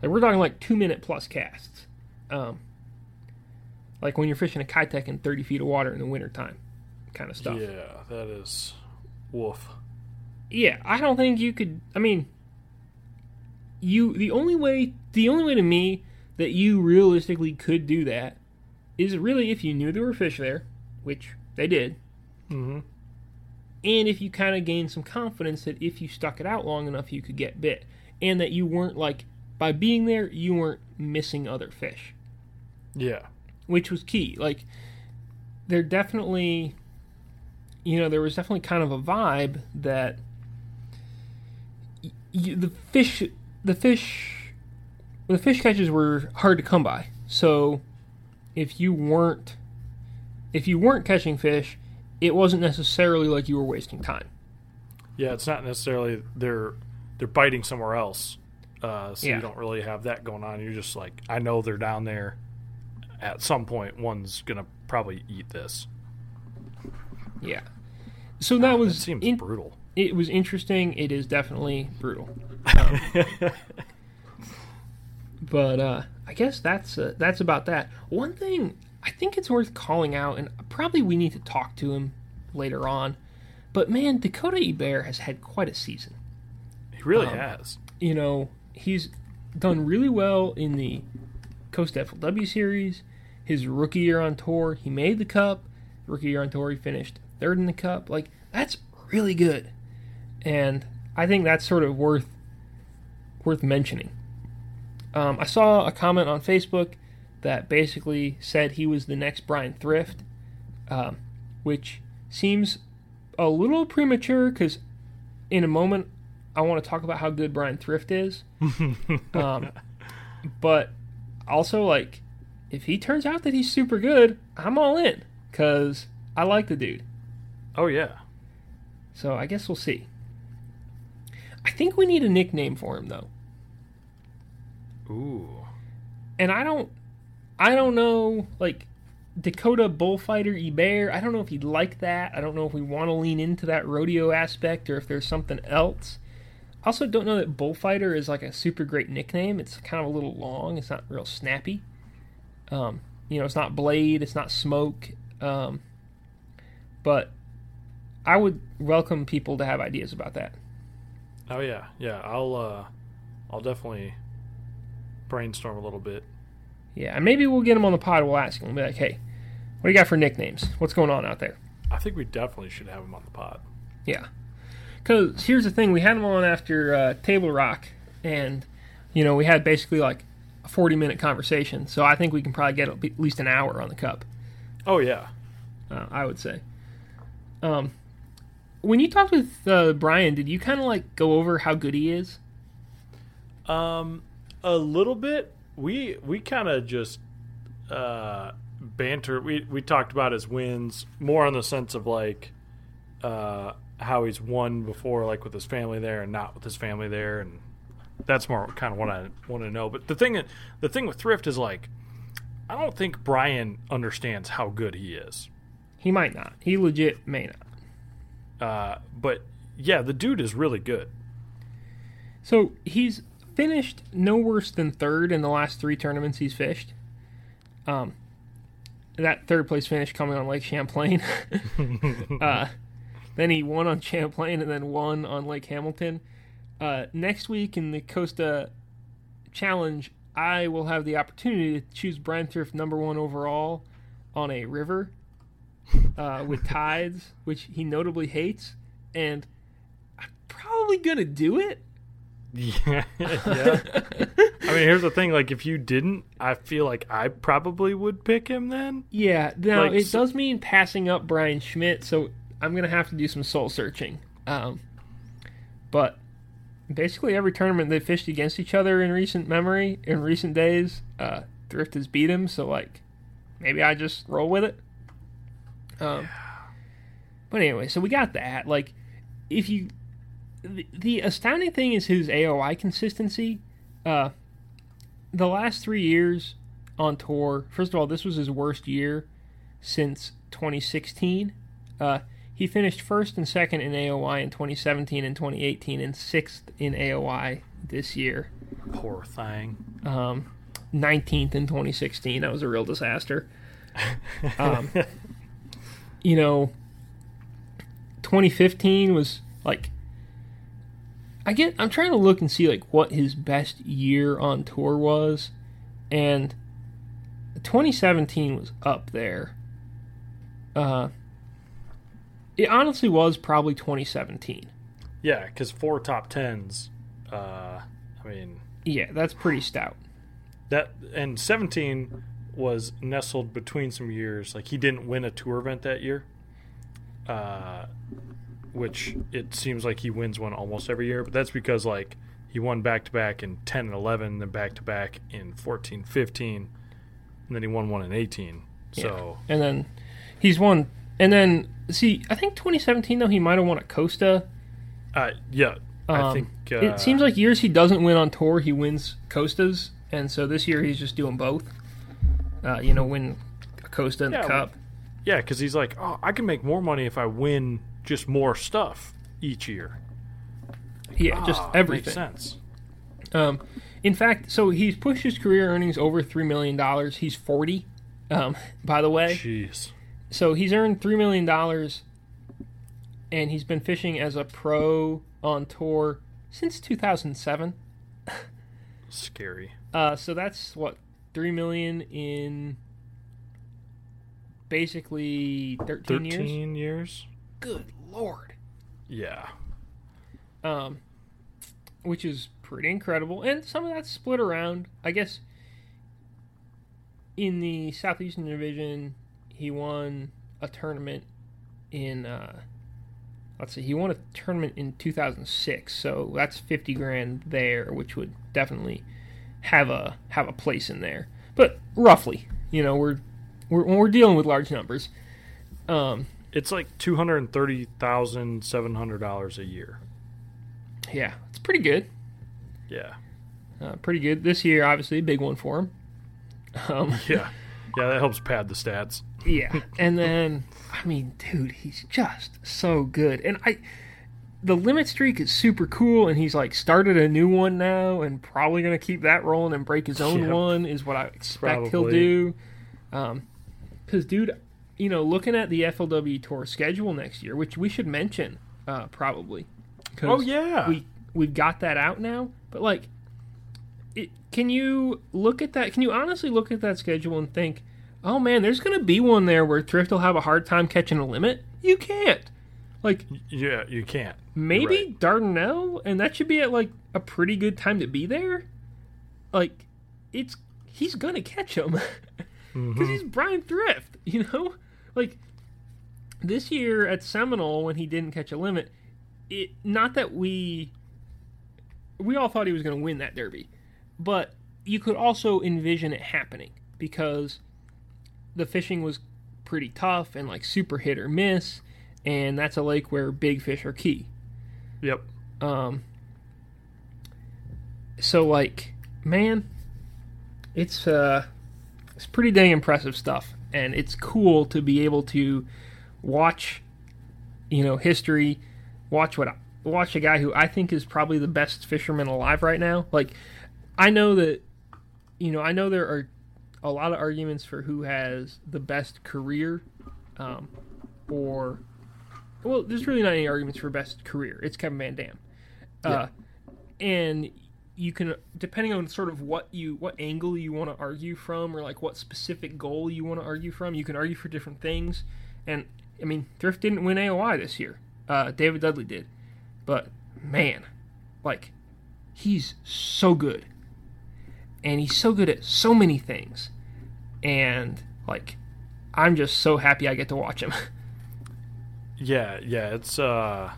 Like we're talking like two minute plus casts. Um, like when you're fishing a Keitech in 30 feet of water in the wintertime kind of stuff.
Yeah, that is woof.
Yeah, I don't think you could. I mean, you the only way the only way to me that you realistically could do that is really if you knew there were fish there, which they did,
Mm-hmm.
and if you kind of gained some confidence that if you stuck it out long enough, you could get bit, and that you weren't like by being there, you weren't missing other fish,
Yeah.
which was key. Like, there definitely, you know, there was definitely kind of a vibe that the fish, the fish, the fish catches were hard to come by. So, if you weren't, if you weren't catching fish, it wasn't necessarily like you were wasting time.
Yeah, it's not necessarily they're they're biting somewhere else, uh, so
Yeah.
you don't really have that going on. You're just like, I know they're down there. At some point, one's gonna probably eat this.
Yeah. So that
It
was
seems
in-
brutal.
It was interesting. It is definitely brutal. Um, [laughs] but uh, I guess that's uh, that's about that. One thing I think it's worth calling out, and probably we need to talk to him later on. But man, Dakota Ebert has had quite a season.
He really
Um,
has.
You know, he's done really well in the Costa FLW series. His rookie year on tour, he made the cup. Rookie year on tour, he finished third in the cup. Like that's really good, and I think that's sort of worth worth mentioning. Um, I saw a comment on Facebook that basically said he was the next Brian Thrift, um, which seems a little premature because in a moment I want to talk about how good Brian Thrift is. [laughs] um, but also, like, if he turns out that he's super good, I'm all in because I like the dude.
Oh yeah.
So I guess we'll see. I think we need a nickname for him though.
Ooh.
and I don't, I don't know, like Dakota Bullfighter Ebert. I don't know if he'd like that. I don't know if we want to lean into that rodeo aspect or if there's something else. I also don't know that Bullfighter is like a super great nickname. It's kind of a little long. It's not real snappy. Um, you know, it's not Blade. It's not Smoke. Um, but I would welcome people to have ideas about that.
Oh yeah. Yeah. I'll uh, I'll definitely brainstorm a little bit.
Yeah, maybe we'll get him on the pod. We'll ask him. We'll be like, hey, what do you got for nicknames? What's going on out there?
I think we definitely should have him on the pod.
Yeah. Because here's the thing we had him on after uh, Table Rock, and, you know, we had basically like a 40 minute conversation. So I think we can probably get at least an hour on the cup,
Oh yeah.
uh, I would say. Um, when you talked with uh, Brian, did you kind of like go over how good he is?
Um, a little bit. We we kind of just uh, banter. We we talked about his wins more in the sense of like uh, how he's won before, like with his family there and not with his family there, and that's more kind of what I want to know. But the thing the thing with Thrift is like, I don't think Brian understands how good he is.
He might not. He legit may not.
Uh, but yeah, the dude is really good.
So he's finished no worse than third in the last three tournaments he's fished. Um, that third place finish coming on Lake Champlain. [laughs] uh, then he won on Champlain and then won on Lake Hamilton. Uh, next week in the Costa Challenge, I will have the opportunity to choose Brian Thrift number one overall on a river uh, with tides, which he notably hates, and I'm probably gonna do it.
Yeah, [laughs] yeah. I mean, here's the thing: like, if you didn't, I feel like I probably would pick him then.
Yeah, now
Like,
it
so-
does mean passing up Bryan Schmitt, so I'm gonna have to do some soul searching. Um, but basically, every tournament they fished against each other in recent memory, in recent days, uh, Thrift has beat him. So like, maybe I just roll with it. Um, but anyway, so we got that. Like, if you, the, the astounding thing is his AOI consistency. Uh, the last three years on tour. First of all, this was his worst year since 2016. Uh, he finished first and second in AOI in 2017 and 2018, and sixth in AOI this year.
Poor thing.
Um, 19th in 2016. That was a real disaster. [laughs] Um, you know, 2015 was like. I get. I'm trying to look and see like what his best year on tour was, and 2017 was up there. Uh, it honestly was probably 2017.
Yeah, because four top tens. Uh, I mean
Yeah, that's pretty stout.
that, and 17 was nestled between some years. Like he didn't win a tour event that year, uh, which it seems like he wins one almost every year. But that's because like he won back to back in 10 and 11, then back to back in 14, 15, and then he won one in 18. So
And then he's won. And then see, I think 2017 though he might have won at Costa.
uh, yeah, I
Um,
think uh,
it seems like years he doesn't win on tour, he wins Costas, and so this year he's just doing both. Uh, you know, win a Costa and
Yeah,
the Cup.
Yeah, because he's like, oh, I can make more money if I win just more stuff each year.
Yeah, just
Ah,
everything.
Makes sense.
Um, In fact, so he's pushed his career earnings over three million dollars. He's forty, um, [laughs] by the way.
Jeez.
So he's earned three million dollars, and he's been fishing as a pro on tour since two thousand seven. [laughs]
Scary.
Uh, so that's what three million in basically thirteen, years.
Thirteen years.
Good lord.
Yeah.
um, which is pretty incredible. And some of that's split around. I guess in the Southeastern Division, he won a tournament in. Uh, let's see, he won a tournament in 2006, so that's 50 grand there, which would definitely have a have a place in there. But roughly, you know, we're we're when we're dealing with large numbers. Um,
It's like two hundred and thirty thousand seven hundred dollars a year.
yeah, it's pretty good.
Yeah.
Uh, pretty good this year. Obviously, a big one for him. Um, [laughs]
Yeah. Yeah, that helps pad the stats.
yeah, and then I mean, dude, he's just so good. And I, the limit streak is super cool, and he's like started a new one now, and probably gonna keep that rolling and break his own
Yep.
one is what I expect he'll
Probably.
do. Um, because dude, you know, looking at the FLW Tour schedule next year, which we should mention, uh, probably. 'cause
Oh yeah.
we we've got that out now. But like, it, can you look at that? Can you honestly look at that schedule and think, oh man, there's going to be one there where Thrift will have a hard time catching a limit? You can't. Like
yeah, you can't.
maybe
Right.
Dardanelle, and that should be at like a pretty good time to be there. Like, it's he's gonna catch him [laughs] because mm-hmm. he's Brian Thrift. [laughs] You know, like this year at Seminole when he didn't catch a limit. It not that we we all thought he was going to win that derby, but you could also envision it happening because the fishing was pretty tough and like super hit or miss, and that's a lake where big fish are key.
Yep.
Um, so like, man, it's uh, it's pretty dang impressive stuff, and it's cool to be able to watch, you know, history, watch what watch a guy who I think is probably the best fisherman alive right now. Like, I know that, you know, I know there are a lot of arguments for who has the best career, um, or well, there's really not any arguments for best career. It's Kevin Van Dam. Uh, and you can, depending on sort of what you, what angle you want to argue from, or like what specific goal you want to argue from, you can argue for different things. And I mean, Thrift didn't win AOI this year. Uh, David Dudley did, but man, like, he's so good, and he's so good at so many things, and like, I'm just so happy I get to watch him. [laughs]
Yeah, yeah, it's uh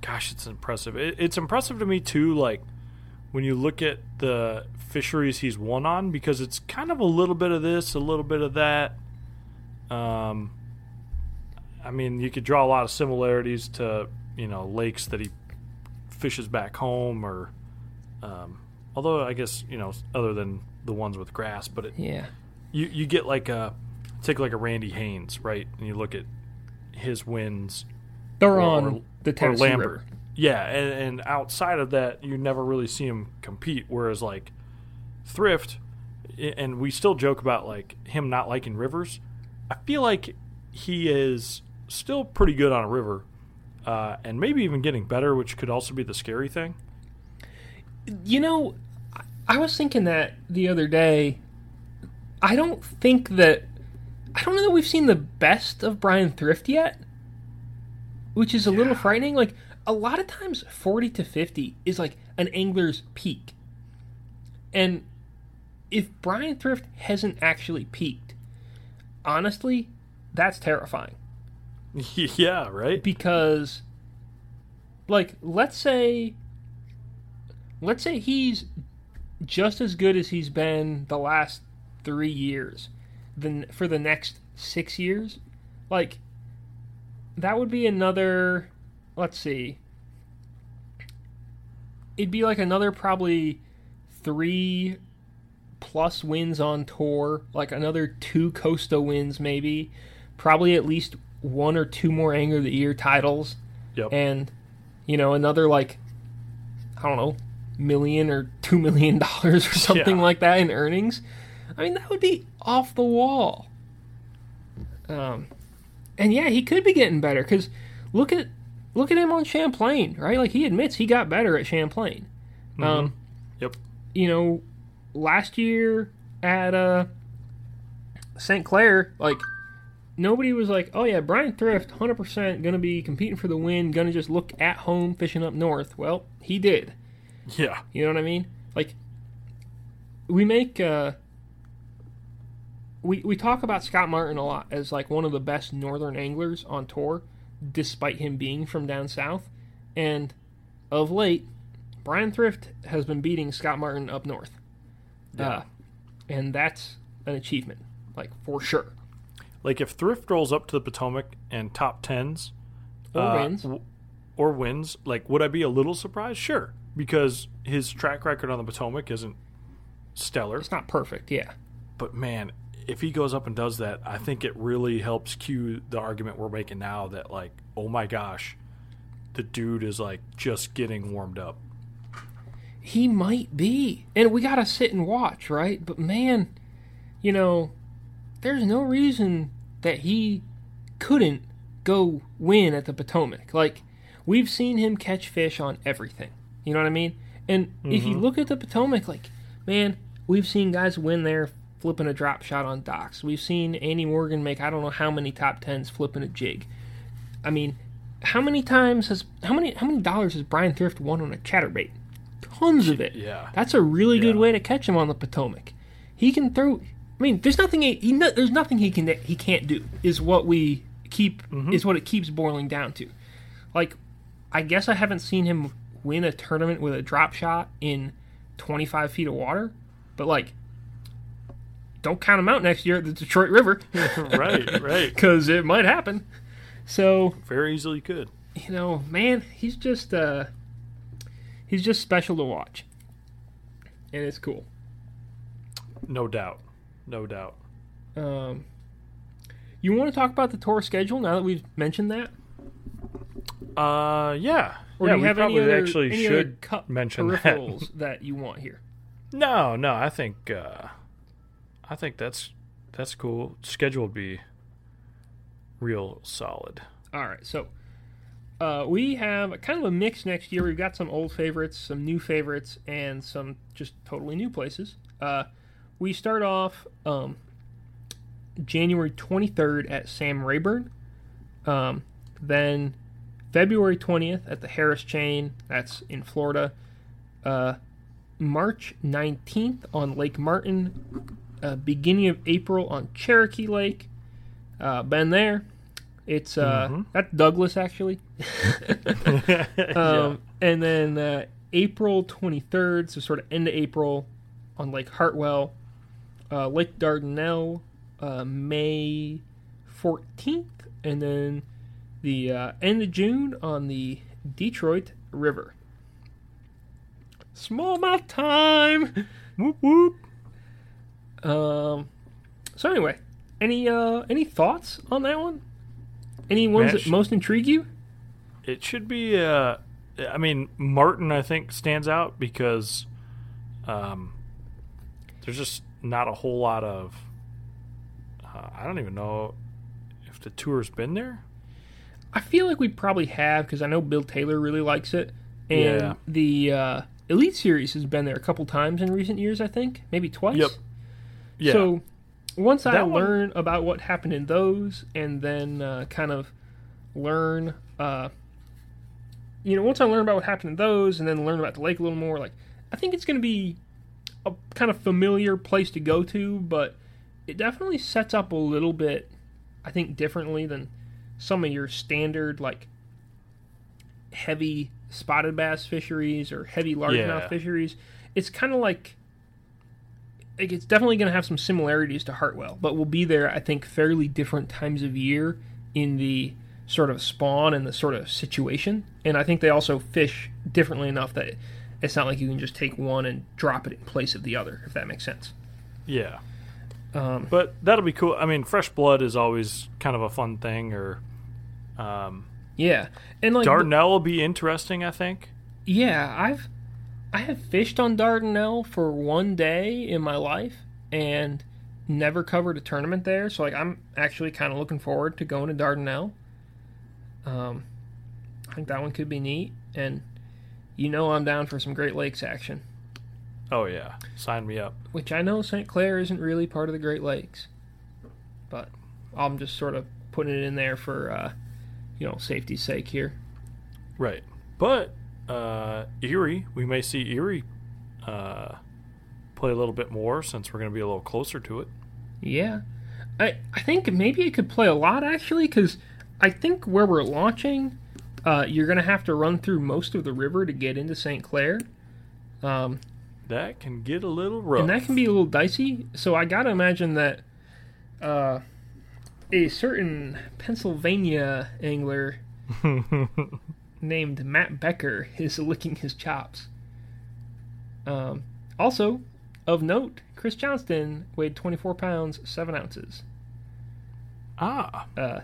gosh, it's impressive. It, it's impressive to me too like when you look at the fisheries he's won on because it's kind of a little bit of this, a little bit of that. Um I mean, you could draw a lot of similarities to, you know, lakes that he fishes back home or um although I guess, you know, other than the ones with grass, but it,
yeah.
you you get like a take like a Randy Haynes, right? And you look at his wins
They're
or-
on the Tennessee
Lambert.
River.
Yeah, and, and outside of that, you never really see him compete. Whereas like Thrift, and we still joke about like him not liking rivers. I feel like he is still pretty good on a river, uh, and maybe even getting better, which could also be the scary thing.
You know, I was thinking that the other day. I don't think that. I don't know that we've seen the best of Brian Thrift yet, which is a little frightening. Like, a lot of times, 40 to 50 is like an angler's peak. And if Brian Thrift hasn't actually peaked, honestly, that's terrifying. [laughs]
yeah, right.
because like let's say let's say he's just as good as he's been the last 3 years then for the next 6 years like that would be another let's see it'd be like another probably 3 plus wins on tour like another 2 Costa wins maybe probably at least one or two more Angler of the Year titles,
Yep.
and you know another like I don't know million or two million dollars or something
Yeah.
like that in earnings. I mean, that would be off the wall. Um, and yeah, he could be getting better because look at look at him on Champlain, right? Like he admits he got better at Champlain. Um,
Yep.
you know, last year at uh, St. Clair, like nobody was like, "Oh yeah, Brian Thrift, hundred percent going to be competing for the win, going to just look at home fishing up north." Well, he did.
Yeah.
You know what I mean? Like we make uh we we talk about Scott Martin a lot as like one of the best northern anglers on tour despite him being from down south and of late Brian Thrift has been beating Scott Martin up north. Uh, and that's an achievement like for sure.
Like if Thrift rolls up to the Potomac and top tens,
Or
uh,
wins.
w- or wins, like would I be a little surprised? Sure, because his track record on the Potomac isn't stellar.
It's not perfect, yeah.
But man, if he goes up and does that, I think it really helps cue the argument we're making now that like, oh my gosh, the dude is like just getting warmed up.
He might be. And we got to sit and watch, right? But man, you know, there's no reason that he couldn't go win at the Potomac. Like, we've seen him catch fish on everything. You know what I mean? And if you mm-hmm. look at the Potomac, like, man, we've seen guys win there flipping a drop shot on docks. We've seen Andy Morgan make I don't know how many top tens flipping a jig. I mean, how many times has how many how many dollars has Brian Thrift won on a chatterbait? Tons of it.
Yeah.
That's a really good way to catch him on the Potomac. He can throw. I mean, there's nothing he, he no- there's nothing he can he can't do. Is what we keep mm-hmm. is what it keeps boiling down to. Like, I guess I haven't seen him win a tournament with a drop shot in 25 feet of water, but like, don't count him out next year at the Detroit River [laughs]
right, right. [laughs]
because it might happen. So
Very easily could.
you know, man, he's just uh he's just special to watch. And it's cool.
No doubt. No doubt.
Um you want to talk about the tour schedule now that we've mentioned that?
Uh, yeah.
Or
yeah, we
have
probably
any other,
actually should mention that.
that. you want here? [laughs]
No, no, I think uh I think that's that's cool. Schedule would be real solid.
All right, so uh, we have kind of a mix next year. We've got some old favorites, some new favorites, and some just totally new places. Uh, we start off um, January 23rd at Sam Rayburn. Um, then February 20th at the Harris Chain. That's in Florida. Uh, March 19th on Lake Martin. Uh, beginning of April on Cherokee Lake. Uh, been there. It's uh, that's Douglas actually. [laughs] [laughs] Um, And then uh, April 23rd, so sort of end of April on Lake Hartwell, uh, Lake Dardanelle, uh, May 14th, and then the uh, end of June on the Detroit River. Smallmouth time. Whoop whoop. Um. So anyway, any uh any thoughts on that one? Any ones
Mash.
that most intrigue you?
It should be. Uh, I mean, Martin, I think, stands out because um, there's just not a whole lot of. Uh, I don't even know if the tour's been there.
I feel like we probably have because I know Bill Taylor really likes it, and
Yeah.
the uh, Elite Series has been there a couple times in recent years. I think maybe twice.
Yep. Yeah.
So once I
one-
learn about what happened in those, and then uh, kind of learn, uh, you know, once I learn about what happened in those, and then learn about the lake a little more, like I think it's going to be a kind of familiar place to go to, but it definitely sets up a little bit, I think, differently than some of your standard like heavy spotted bass fisheries or heavy largemouth
Yeah.
fisheries. It's kind of like like it's definitely going to have some similarities to Hartwell, but will be there I think fairly different times of year in the sort of spawn and the sort of situation. And I think they also fish differently enough that it's not like you can just take one and drop it in place of the other, if that makes sense.
Yeah.
Um,
But that'll be cool. I mean, fresh blood is always kind of a fun thing. Or um,
yeah, and like
Dardanelle will be interesting. I think.
Yeah, I've I have fished on Dardanelle for one day in my life and never covered a tournament there. So like I'm actually kind of looking forward to going to Dardanelle. Um, I think that one could be neat, and you know I'm down for some Great Lakes action.
Oh yeah, sign me up.
Which I know St. Clair isn't really part of the Great Lakes, but I'm just sort of putting it in there for uh, you know safety's sake here.
Right, but uh, Erie, we may see Erie uh, play a little bit more since we're going to be a little closer to it.
Yeah, I I think maybe it could play a lot actually because I think where we're launching, uh, you're going to have to run through most of the river to get into St. Clair. Um,
that can get a little rough,
and that can be a little dicey. So I got to imagine that uh, a certain Pennsylvania angler [laughs] named Matt Becker is licking his chops. Um, also, of note, Chris Johnston weighed 24 pounds 7 ounces.
Ah.
Uh,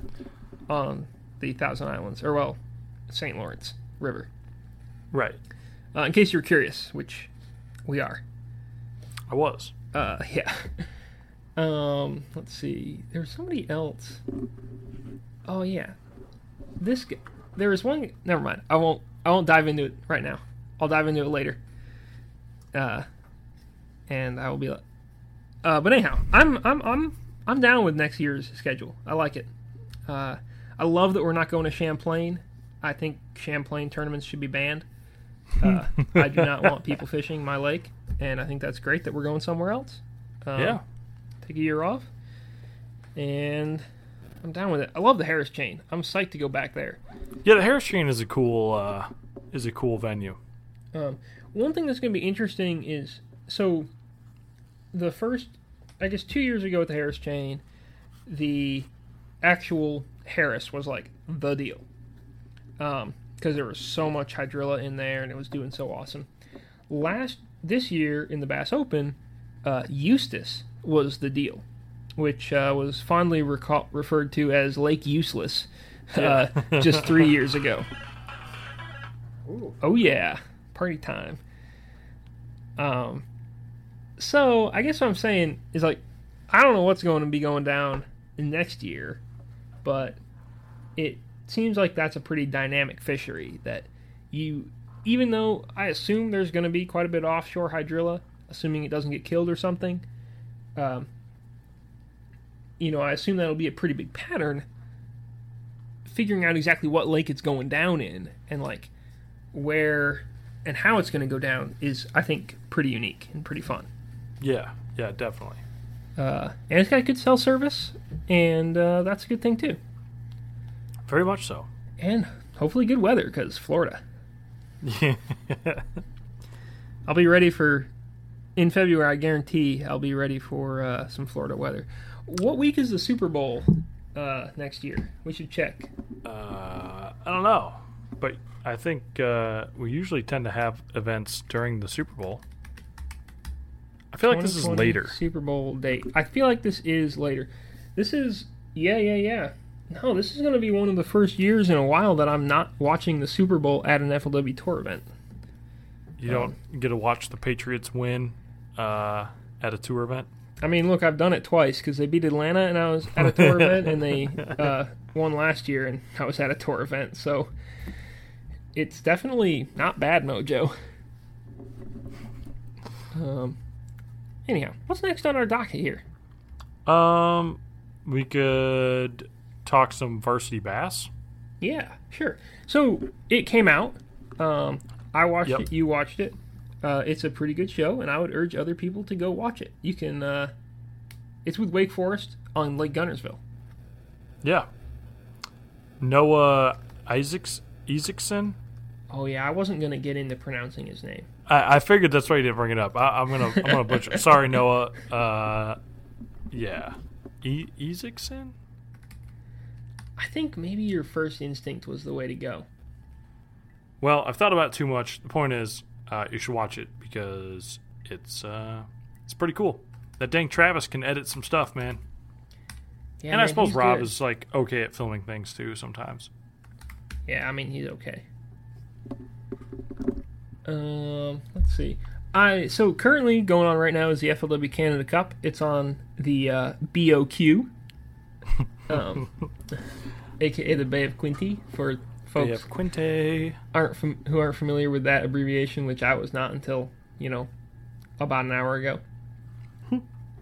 on the Thousand Islands, or well, St. Lawrence River.
Right.
Uh, in case you're curious, which we are.
I was.
Uh, yeah. [laughs] Um, let's see. There was somebody else. Oh yeah, this. There was one. Never mind. I won't. I won't dive into it right now. I'll dive into it later. Uh, and I will be. Uh, but anyhow, I'm I'm I'm I'm down with next year's schedule. I like it. Uh, I love that we're not going to Champlain. I think Champlain tournaments should be banned. Uh, [laughs] I do not want people fishing my lake, and I think that's great that we're going somewhere else.
Um, yeah.
Take a year off, and I'm down with it. I love the Harris Chain. I'm psyched to go back there.
Yeah, the Harris Chain is a cool uh, is a cool venue.
Um, one thing that's going to be interesting is so the first, I guess, two years ago at the Harris Chain, the actual Harris was like the deal. Um, because there was so much hydrilla in there and it was doing so awesome. Last this year in the Bass Open, uh, Eustis was the deal, which uh, was fondly recall- referred to as Lake Useless uh, [laughs] just three years ago. Ooh. Oh yeah, party time. Um, so I guess what I'm saying is like, I don't know what's going to be going down next year, but it seems like that's a pretty dynamic fishery that you even though I assume there's going to be quite a bit of offshore hydrilla, assuming it doesn't get killed or something, um, you know, I assume that'll be a pretty big pattern. Figuring out exactly what lake it's going down in and like where and how it's going to go down is, I think, pretty unique and pretty fun.
Yeah, yeah, definitely.
Uh, and it's got a good cell service, and uh, that's a good thing too.
Very much so.
And hopefully good weather because Florida. Yeah. [laughs] I'll be ready for in February. I guarantee I'll be ready for uh, some Florida weather. What week is the Super Bowl uh, next year? We should check.
Uh, I don't know, but I think uh, we usually tend to have events during the Super Bowl. I feel like this is later.
Super Bowl date. I feel like this is later. This is yeah, yeah, yeah. No, this is going to be one of the first years in a while that I'm not watching the Super Bowl at an FLW tour event.
You don't um, get to watch the Patriots win uh, at a tour event.
I mean, look, I've done it twice because they beat Atlanta and I was at a tour event, and they [laughs] uh, won last year and I was at a tour event. So it's definitely not bad mojo. Um. Anyhow, what's next on our docket here?
Um, we could talk some varsity bass?
Yeah, sure. So it came out. Um, I watched yep. it. You watched it. Uh, it's a pretty good show, and I would urge other people to go watch it. You can. Uh, it's with Wake Forest on Lake Guntersville.
Yeah. Noah Isaacs Isaacson.
Oh yeah, I wasn't gonna get into pronouncing his name.
I, I figured that's why you didn't bring it up. I, am gonna I'm gonna butcher. Sorry, [laughs] Noah. Uh, yeah, e- Isaacson.
I think maybe your first instinct was the way to go.
Well, I've thought about it too much. The point is, uh, you should watch it because it's uh, it's pretty cool. That dang Travis can edit some stuff, man. Yeah, and man, I suppose Rob good. is like okay at filming things too sometimes.
Yeah, I mean he's okay. Um, let's see. I so currently going on right now is the FLW Canada Cup. It's on the uh, BOQ, [laughs] um, aka the Bay of Quinte for folks
Quinte.
aren't fam- who aren't familiar with that abbreviation, which I was not until you know about an hour ago.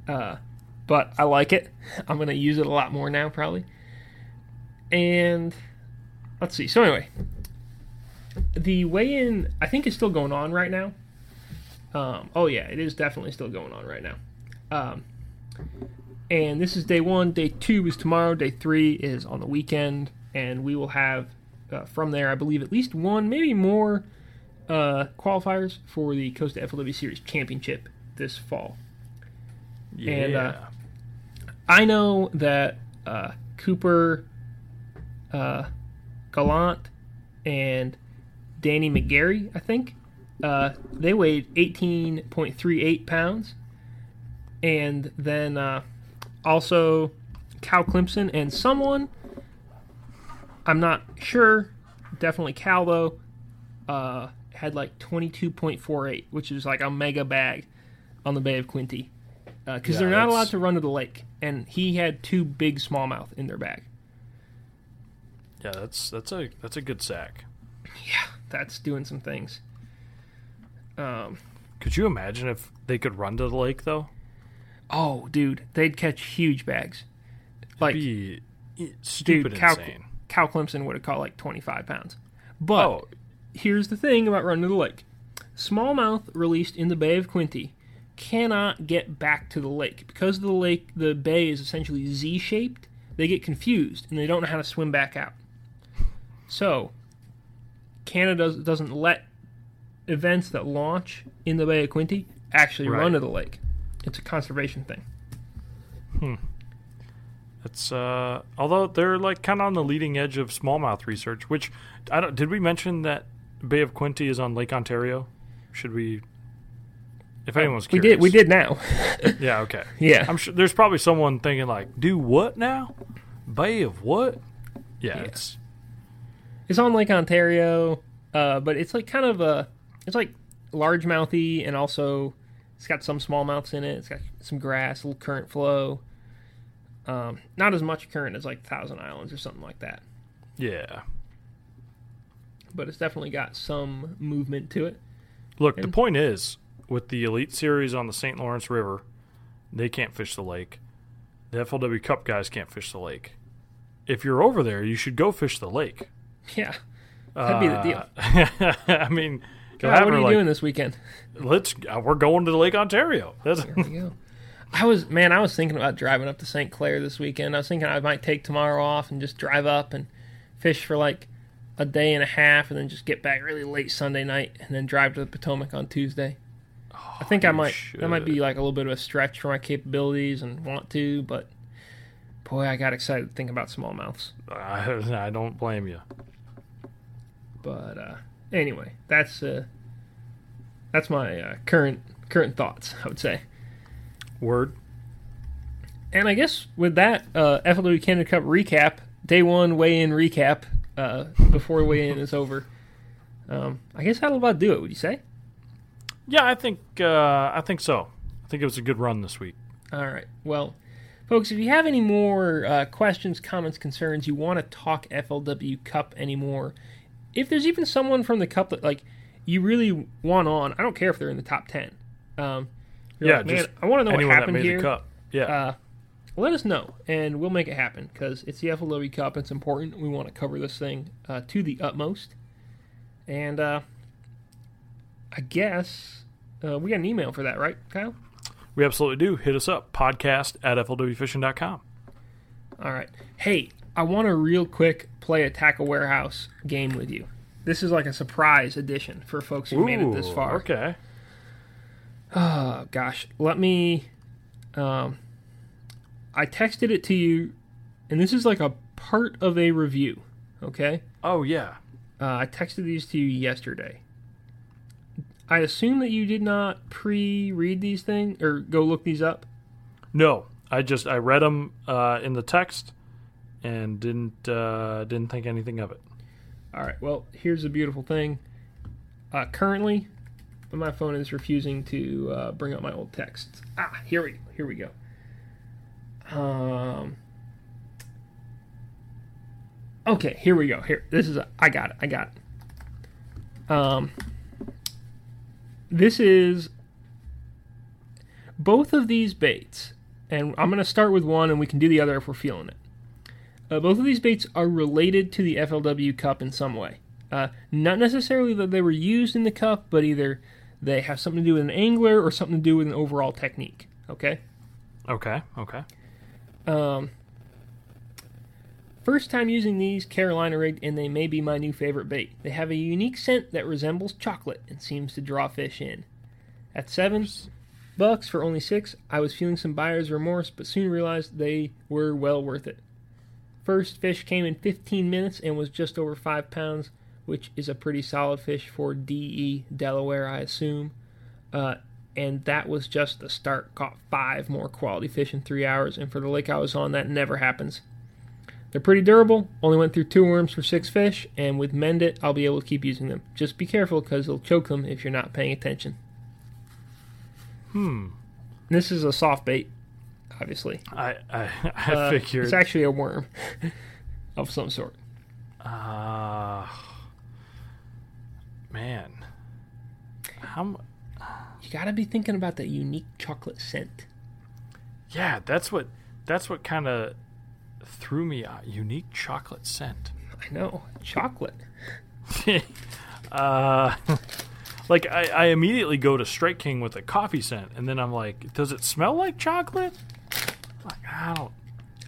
uh, but I like it. I'm gonna use it a lot more now, probably. And let's see. So anyway, the weigh-in I think is still going on right now. Um, oh yeah, it is definitely still going on right now. Um, and this is day one. Day two is tomorrow. Day three is on the weekend, and we will have uh, from there, I believe, at least one, maybe more uh, qualifiers for the Costa FLW Series Championship this fall.
Yeah.
And, uh, I know that uh, Cooper uh, Gallant and Danny McGarry, I think, uh, they weighed 18.38 pounds. And then uh, also Cal Clemson and someone, I'm not sure, definitely Cal though, uh, had like 22.48, which is like a mega bag on the Bay of Quinte. Because
Yeah,
they're not
that's-
allowed to run to the lake. And he had two big smallmouth in their bag.
yeah, that's that's a that's a good sack.
Yeah, that's doing some things. Um,
Could you imagine if they could run to the lake though?
oh, dude, they'd catch huge bags. Like,
Be stupid
dude,
insane.
Cal Clemson would have caught like 25 pounds. But
Oh,
here's the thing about running to the lake smallmouth released in the Bay of Quinte cannot get back to the lake. Because the lake, the bay is essentially Z shaped, they get confused and they don't know how to swim back out. So, Canada does, doesn't let events that launch in the Bay of Quinte actually
Right.
run to the lake. It's a conservation thing. Hmm.
It's uh, although they're like kind of on the leading edge of smallmouth research. Which I don't. Did we mention that Bay of Quinte is on Lake Ontario? Should we? If anyone's curious, We
did. We did now. [laughs]
Yeah. Okay.
yeah.
I'm sure there's probably someone thinking like, "Do what now? Bay of what?" Yeah,
Yeah.
it's
It's on Lake Ontario, uh, but it's like kind of a, it's like largemouthy, and also it's got some smallmouths in it. It's got some grass, a little current flow. Um, not as much current as like Thousand Islands or something like that,
yeah.
but it's definitely got some movement to it.
Look, the point is, with the Elite Series on the St. Lawrence River, they can't fish the lake. The FLW Cup guys can't fish the lake. If you're over there, you should go fish the lake. [laughs]
Yeah, That'd be the
deal. [laughs] I mean, go
God, what are you
like,
doing this weekend?
let's. Uh, we're going to the Lake Ontario. That's
There we go. [laughs] I was man, I was thinking about driving up to St. Clair this weekend. I was thinking I might take tomorrow off and just drive up and fish for like a day and a half, and then just get back really late Sunday night, and then drive to the Potomac on Tuesday. I think I might. That might be like a little bit of a stretch for my capabilities and want to, but boy, I got excited to think about smallmouths.
I, [laughs] I don't blame you.
But uh, anyway, that's uh, that's my uh, current current thoughts. I would say.
Word.
And I guess with that, uh, FLW Canada Cup recap, day one weigh-in recap uh, before weigh-in is over. Um, I guess that'll about do it. Would you say?
Yeah, I think. Uh, I think so. I think it was a good run this week.
All right. Well, folks, if you have any more uh, questions, comments, concerns, you want to talk FLW Cup anymore, if there's even someone from the Cup that like you really want on, I don't care if they're in the top ten. Um, you're
Yeah,
like, man, I want to know what happened here.
Yeah.
uh, let us know and we'll make it happen because it's the FLW Cup. It's important. We want to cover this thing uh, to the utmost. And uh, I guess uh, we got an email for that, right, Kyle?
we absolutely do. Hit us up. Podcast at FLWFishing.com.
All right. Hey, I want to real quick play a Tackle Warehouse game with you. This is like a surprise edition for folks who made it this far.
Okay.
Oh gosh, let me. Um, I texted it to you, and this is like a part of a review. Okay,
Oh yeah.
uh, I texted these to you yesterday. I assume that you did not pre-read these things or go look these up.
No, I just I read them uh, in the text and didn't uh, didn't think anything of it.
All right. Well, here's the beautiful thing. uh, currently, but my phone is refusing to uh, bring up my old texts. Ah, here we here we go. Um. Okay, here we go. Here, this is. A, I got it. I got it. Um. This is both of these baits, and I'm going to start with one, and we can do the other if we're feeling it. Uh, both of these baits are related to the FLW Cup in some way. Uh, not necessarily that they were used in the cup, but either they have something to do with an angler or something to do with an overall technique. Okay.
Okay. Okay.
Um, first time using these Carolina rigged, and they may be my new favorite bait. They have a unique scent that resembles chocolate and seems to draw fish in. At seven bucks for only six, I was feeling some buyer's remorse, but soon realized they were well worth it. First fish came in 15 minutes and was just over five pounds, which is a pretty solid fish for DE Delaware, I assume. Uh, and that was just the start. Caught five more quality fish in three hours, and for the lake I was on, that never happens. They're pretty durable. Only went through two worms for six fish, and with Mend It, I'll be able to keep using them. Just be careful because they'll choke them if you're not paying attention.
Hmm.
This is a soft bait, obviously.
I I, I
Uh,
figured.
it's actually a worm [laughs] of some sort.
Ah. Man. How?
You got to be thinking about that unique chocolate scent.
Yeah, that's what. That's what kind of threw me out. Unique chocolate scent.
I know, chocolate. [laughs]
uh, like I, I immediately go to Strike King with a coffee scent, and then I'm like, does it smell like chocolate? Like I don't.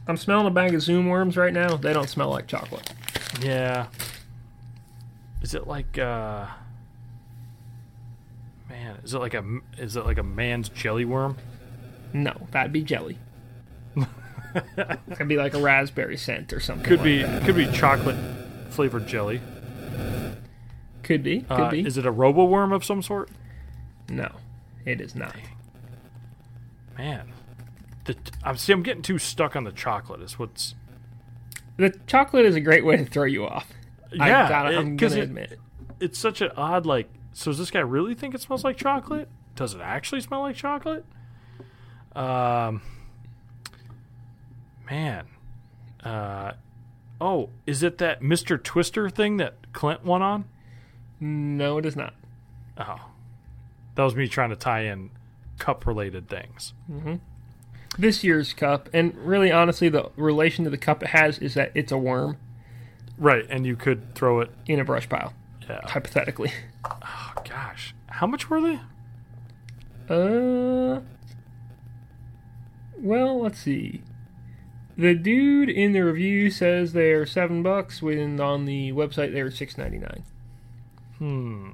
I'm smelling a bag of Zoom worms right now. They don't smell like chocolate.
Yeah. Is it like uh? Man, is it like a is it like a Mann's jelly worm?
No, that'd be jelly. It'd be like a raspberry scent or something.
Could
like
be
that.
could be chocolate flavored jelly.
Could be. Could
Uh,
be.
Is it a Roboworm of some sort?
no, it is not.
Man, the, I'm see. I'm getting too stuck on the chocolate. Is what's
The chocolate is a great way to throw you off. I
yeah.
gotta,
it-
I'm gonna
it-
admit.
it's such an odd like. So does this guy really think it smells like chocolate? Does it actually smell like chocolate? Um, man, uh, oh, is it that Mister Twister thing that Clint won on?
No, it is not.
Oh, that was me trying to tie in cup related things.
This year's cup, and really, honestly, the relation to the cup it has is that it's a worm
Right, and you could throw it.
in a brush pile,
Yeah.
hypothetically.
Oh gosh, how much were they?
Uh, well, let's see. The dude in the review says they're seven bucks, when on the website they're six ninety nine.
Hmm.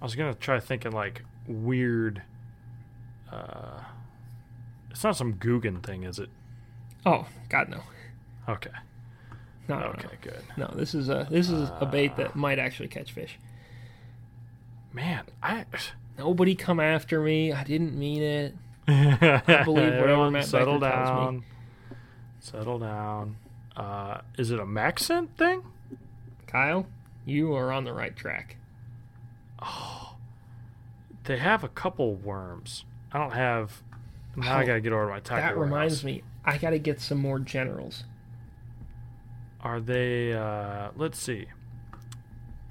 I was gonna try thinking like weird. Uh, it's not some Googan thing, is it?
Oh God, no,
Okay.
No, no,
Okay. Good.
no. No, this is a this is a bait that might actually catch fish.
Man, I.
Nobody come after me. I didn't mean it. [laughs]
I
believe whatever Matt
Settle
Becker tells me.
down. Settle down. Uh, is it a MaxScent thing?
Kyle, you are on the right track.
Oh, They have a couple worms. I don't have. Now I
Oh,
gotta get over my taco.
that reminds me, I got to get some more generals.
Are they? Uh, let's see.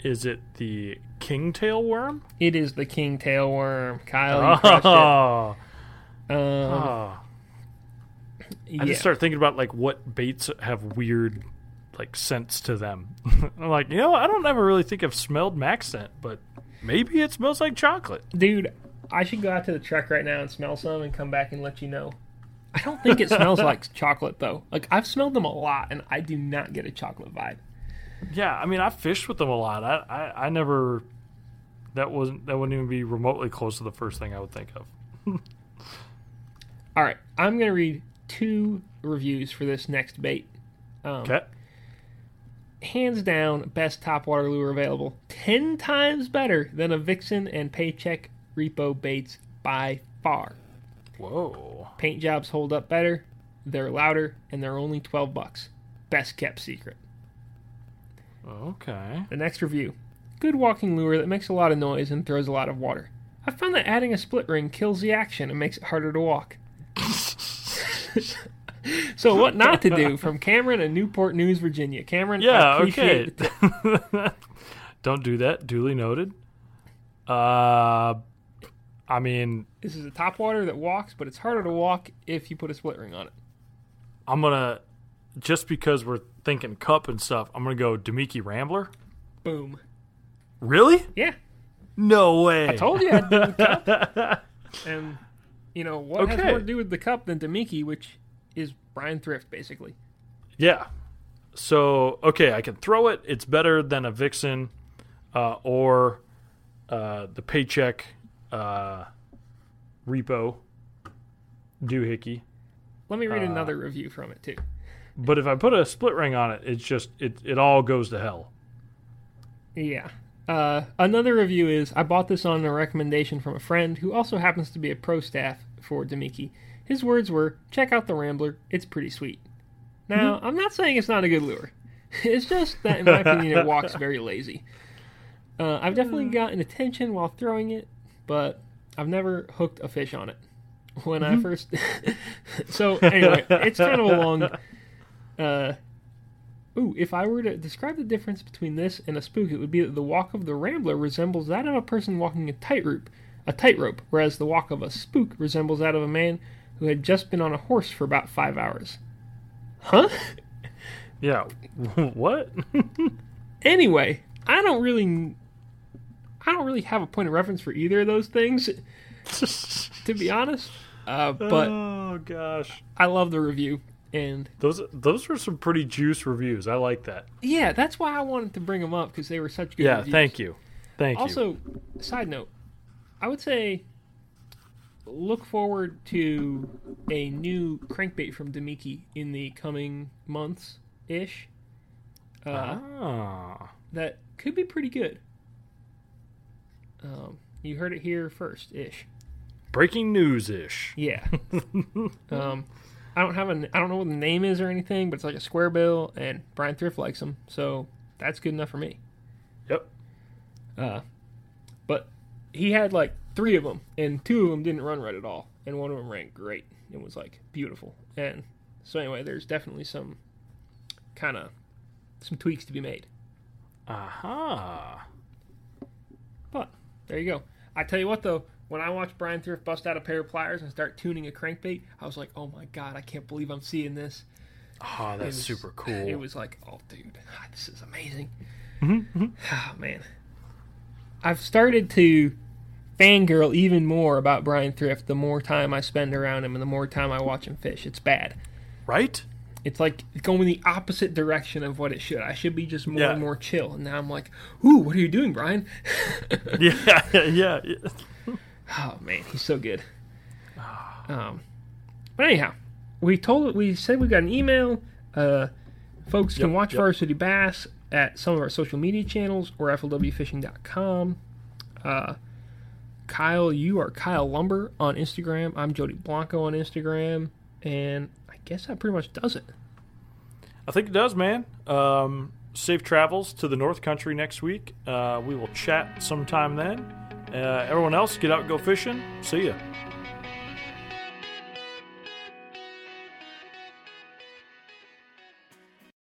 Is it the kingtail worm?
It is the kingtail worm. Kyle,
Oh.
Um,
oh. I
yeah.
just start thinking about like what baits have weird like scents to them. [laughs] I'm like, you know, I don't ever really think I've smelled MaxScent, but maybe it smells like chocolate.
Dude, I should go out to the truck right now and smell some and come back and let you know. I don't think it smells [laughs] like chocolate though. Like I've smelled them a lot and I do not get a chocolate vibe.
Yeah, I mean, I fished with them a lot. I, I, I never. That wasn't. That wouldn't even be remotely close to the first thing I would think of. [laughs]
All right, I'm gonna read two reviews for this next bait. Um,
Okay.
Hands down, best topwater lure available. Ten times better than a Vixen and Paycheck Repo baits by far.
Whoa.
Paint jobs hold up better, they're louder, and they're only 12 bucks. Best kept secret.
Okay.
The next review good walking lure that makes a lot of noise and throws a lot of water. I found that adding a split ring kills the action and makes it harder to walk. [laughs] so what not to do from Cameron in Newport News, Virginia. Cameron, I
Yeah,
appreciate
okay. [laughs] Don't do that. Duly noted. Uh, I mean,
This is a top water that walks, but it's harder to walk if you put a split ring on it.
I'm gonna just because we're thinking cup and stuff. I'm gonna go Damiki Rambler.
Boom.
Really?
Yeah,
No way.
I told you I'd do the cup. [laughs] And you know what has
Okay.
more to do with the cup than Damiki, which is Brian Thrift, basically.
Yeah. So okay, I can throw it. It's better than a Vixen, uh, or uh, the paycheck uh, repo doohickey.
Let me read
Uh,
another review from it too.
But if I put a split ring on it, it's just it it all goes to hell.
Yeah. Uh, another review is I bought this on a recommendation from a friend who also happens to be a pro staff for Damiki. His words were, "Check out the Rambler. It's pretty sweet." Now, I'm not saying it's not a good lure. [laughs] It's just that, in my opinion, it walks [laughs] very lazy. Uh, I've definitely gotten attention while throwing it, but I've never hooked a fish on it. [laughs] When I first, [laughs] so anyway, it's kind of a long. [laughs] Uh, Ooh, if I were to describe the difference between this and a spook, it would be that the walk of the Rambler resembles that of a person walking a tightrope, a tightrope, whereas the walk of a spook resembles that of a man who had just been on a horse for about five hours. Huh?
Yeah. what?
Anyway, I don't really, I don't really have a point of reference for either of those things, to be honest. Uh, but
oh gosh,
I love the review, and
those those were some pretty juice reviews. I like that.
yeah, that's why I wanted to bring them up because they were such good.
Yeah.
reviews.
Thank you. Thank you.
Also, side note, I would say look forward to a new crankbait from Damiki in the coming months ish. Uh,
Ah.
That could be pretty good. Um, you heard it here first ish.
Breaking news ish.
Yeah. [laughs] um, I don't have a I don't know what the name is or anything, but it's like a square bill, and Brian Thrift likes them, so that's good enough for me.
Yep.
Uh, but he had like three of them, and two of them didn't run right at all, and one of them ran great. It was like beautiful, and so anyway, there's definitely some kind of some tweaks to be made.
Aha.
But there you go. I tell you what though, when I watched Brian Thrift bust out a pair of pliers and start tuning a crankbait, I was like, oh my god, I can't believe I'm seeing this.
Oh, that's
was-
super [sighs] cool.
It was like, oh dude, [sighs] this is amazing.
Mm-hmm,
Oh [sighs] man, I've started to fangirl even more about Brian Thrift the more time I spend around him and the more time I watch him fish. It's bad.
right?
It's like going the opposite direction of what it should. I should be just more
Yeah.
and more chill. And now I'm like, ooh, what are you doing, Brian? [laughs]
Yeah, yeah, yeah.
Oh man, he's so good. Um, but anyhow, we told we said we got an email. Uh, folks can
Yep,
watch
yep.
Varsity Bass at some of our social media channels or flwfishing.com. Uh, Kyle, you are Kyle Lumber on Instagram. I'm Jody Blanco on Instagram, and guess that pretty much does it.
I think it does, man. Um, safe travels to the North Country next week. Uh, we will chat sometime then. Uh, everyone else, get out and go fishing. See ya.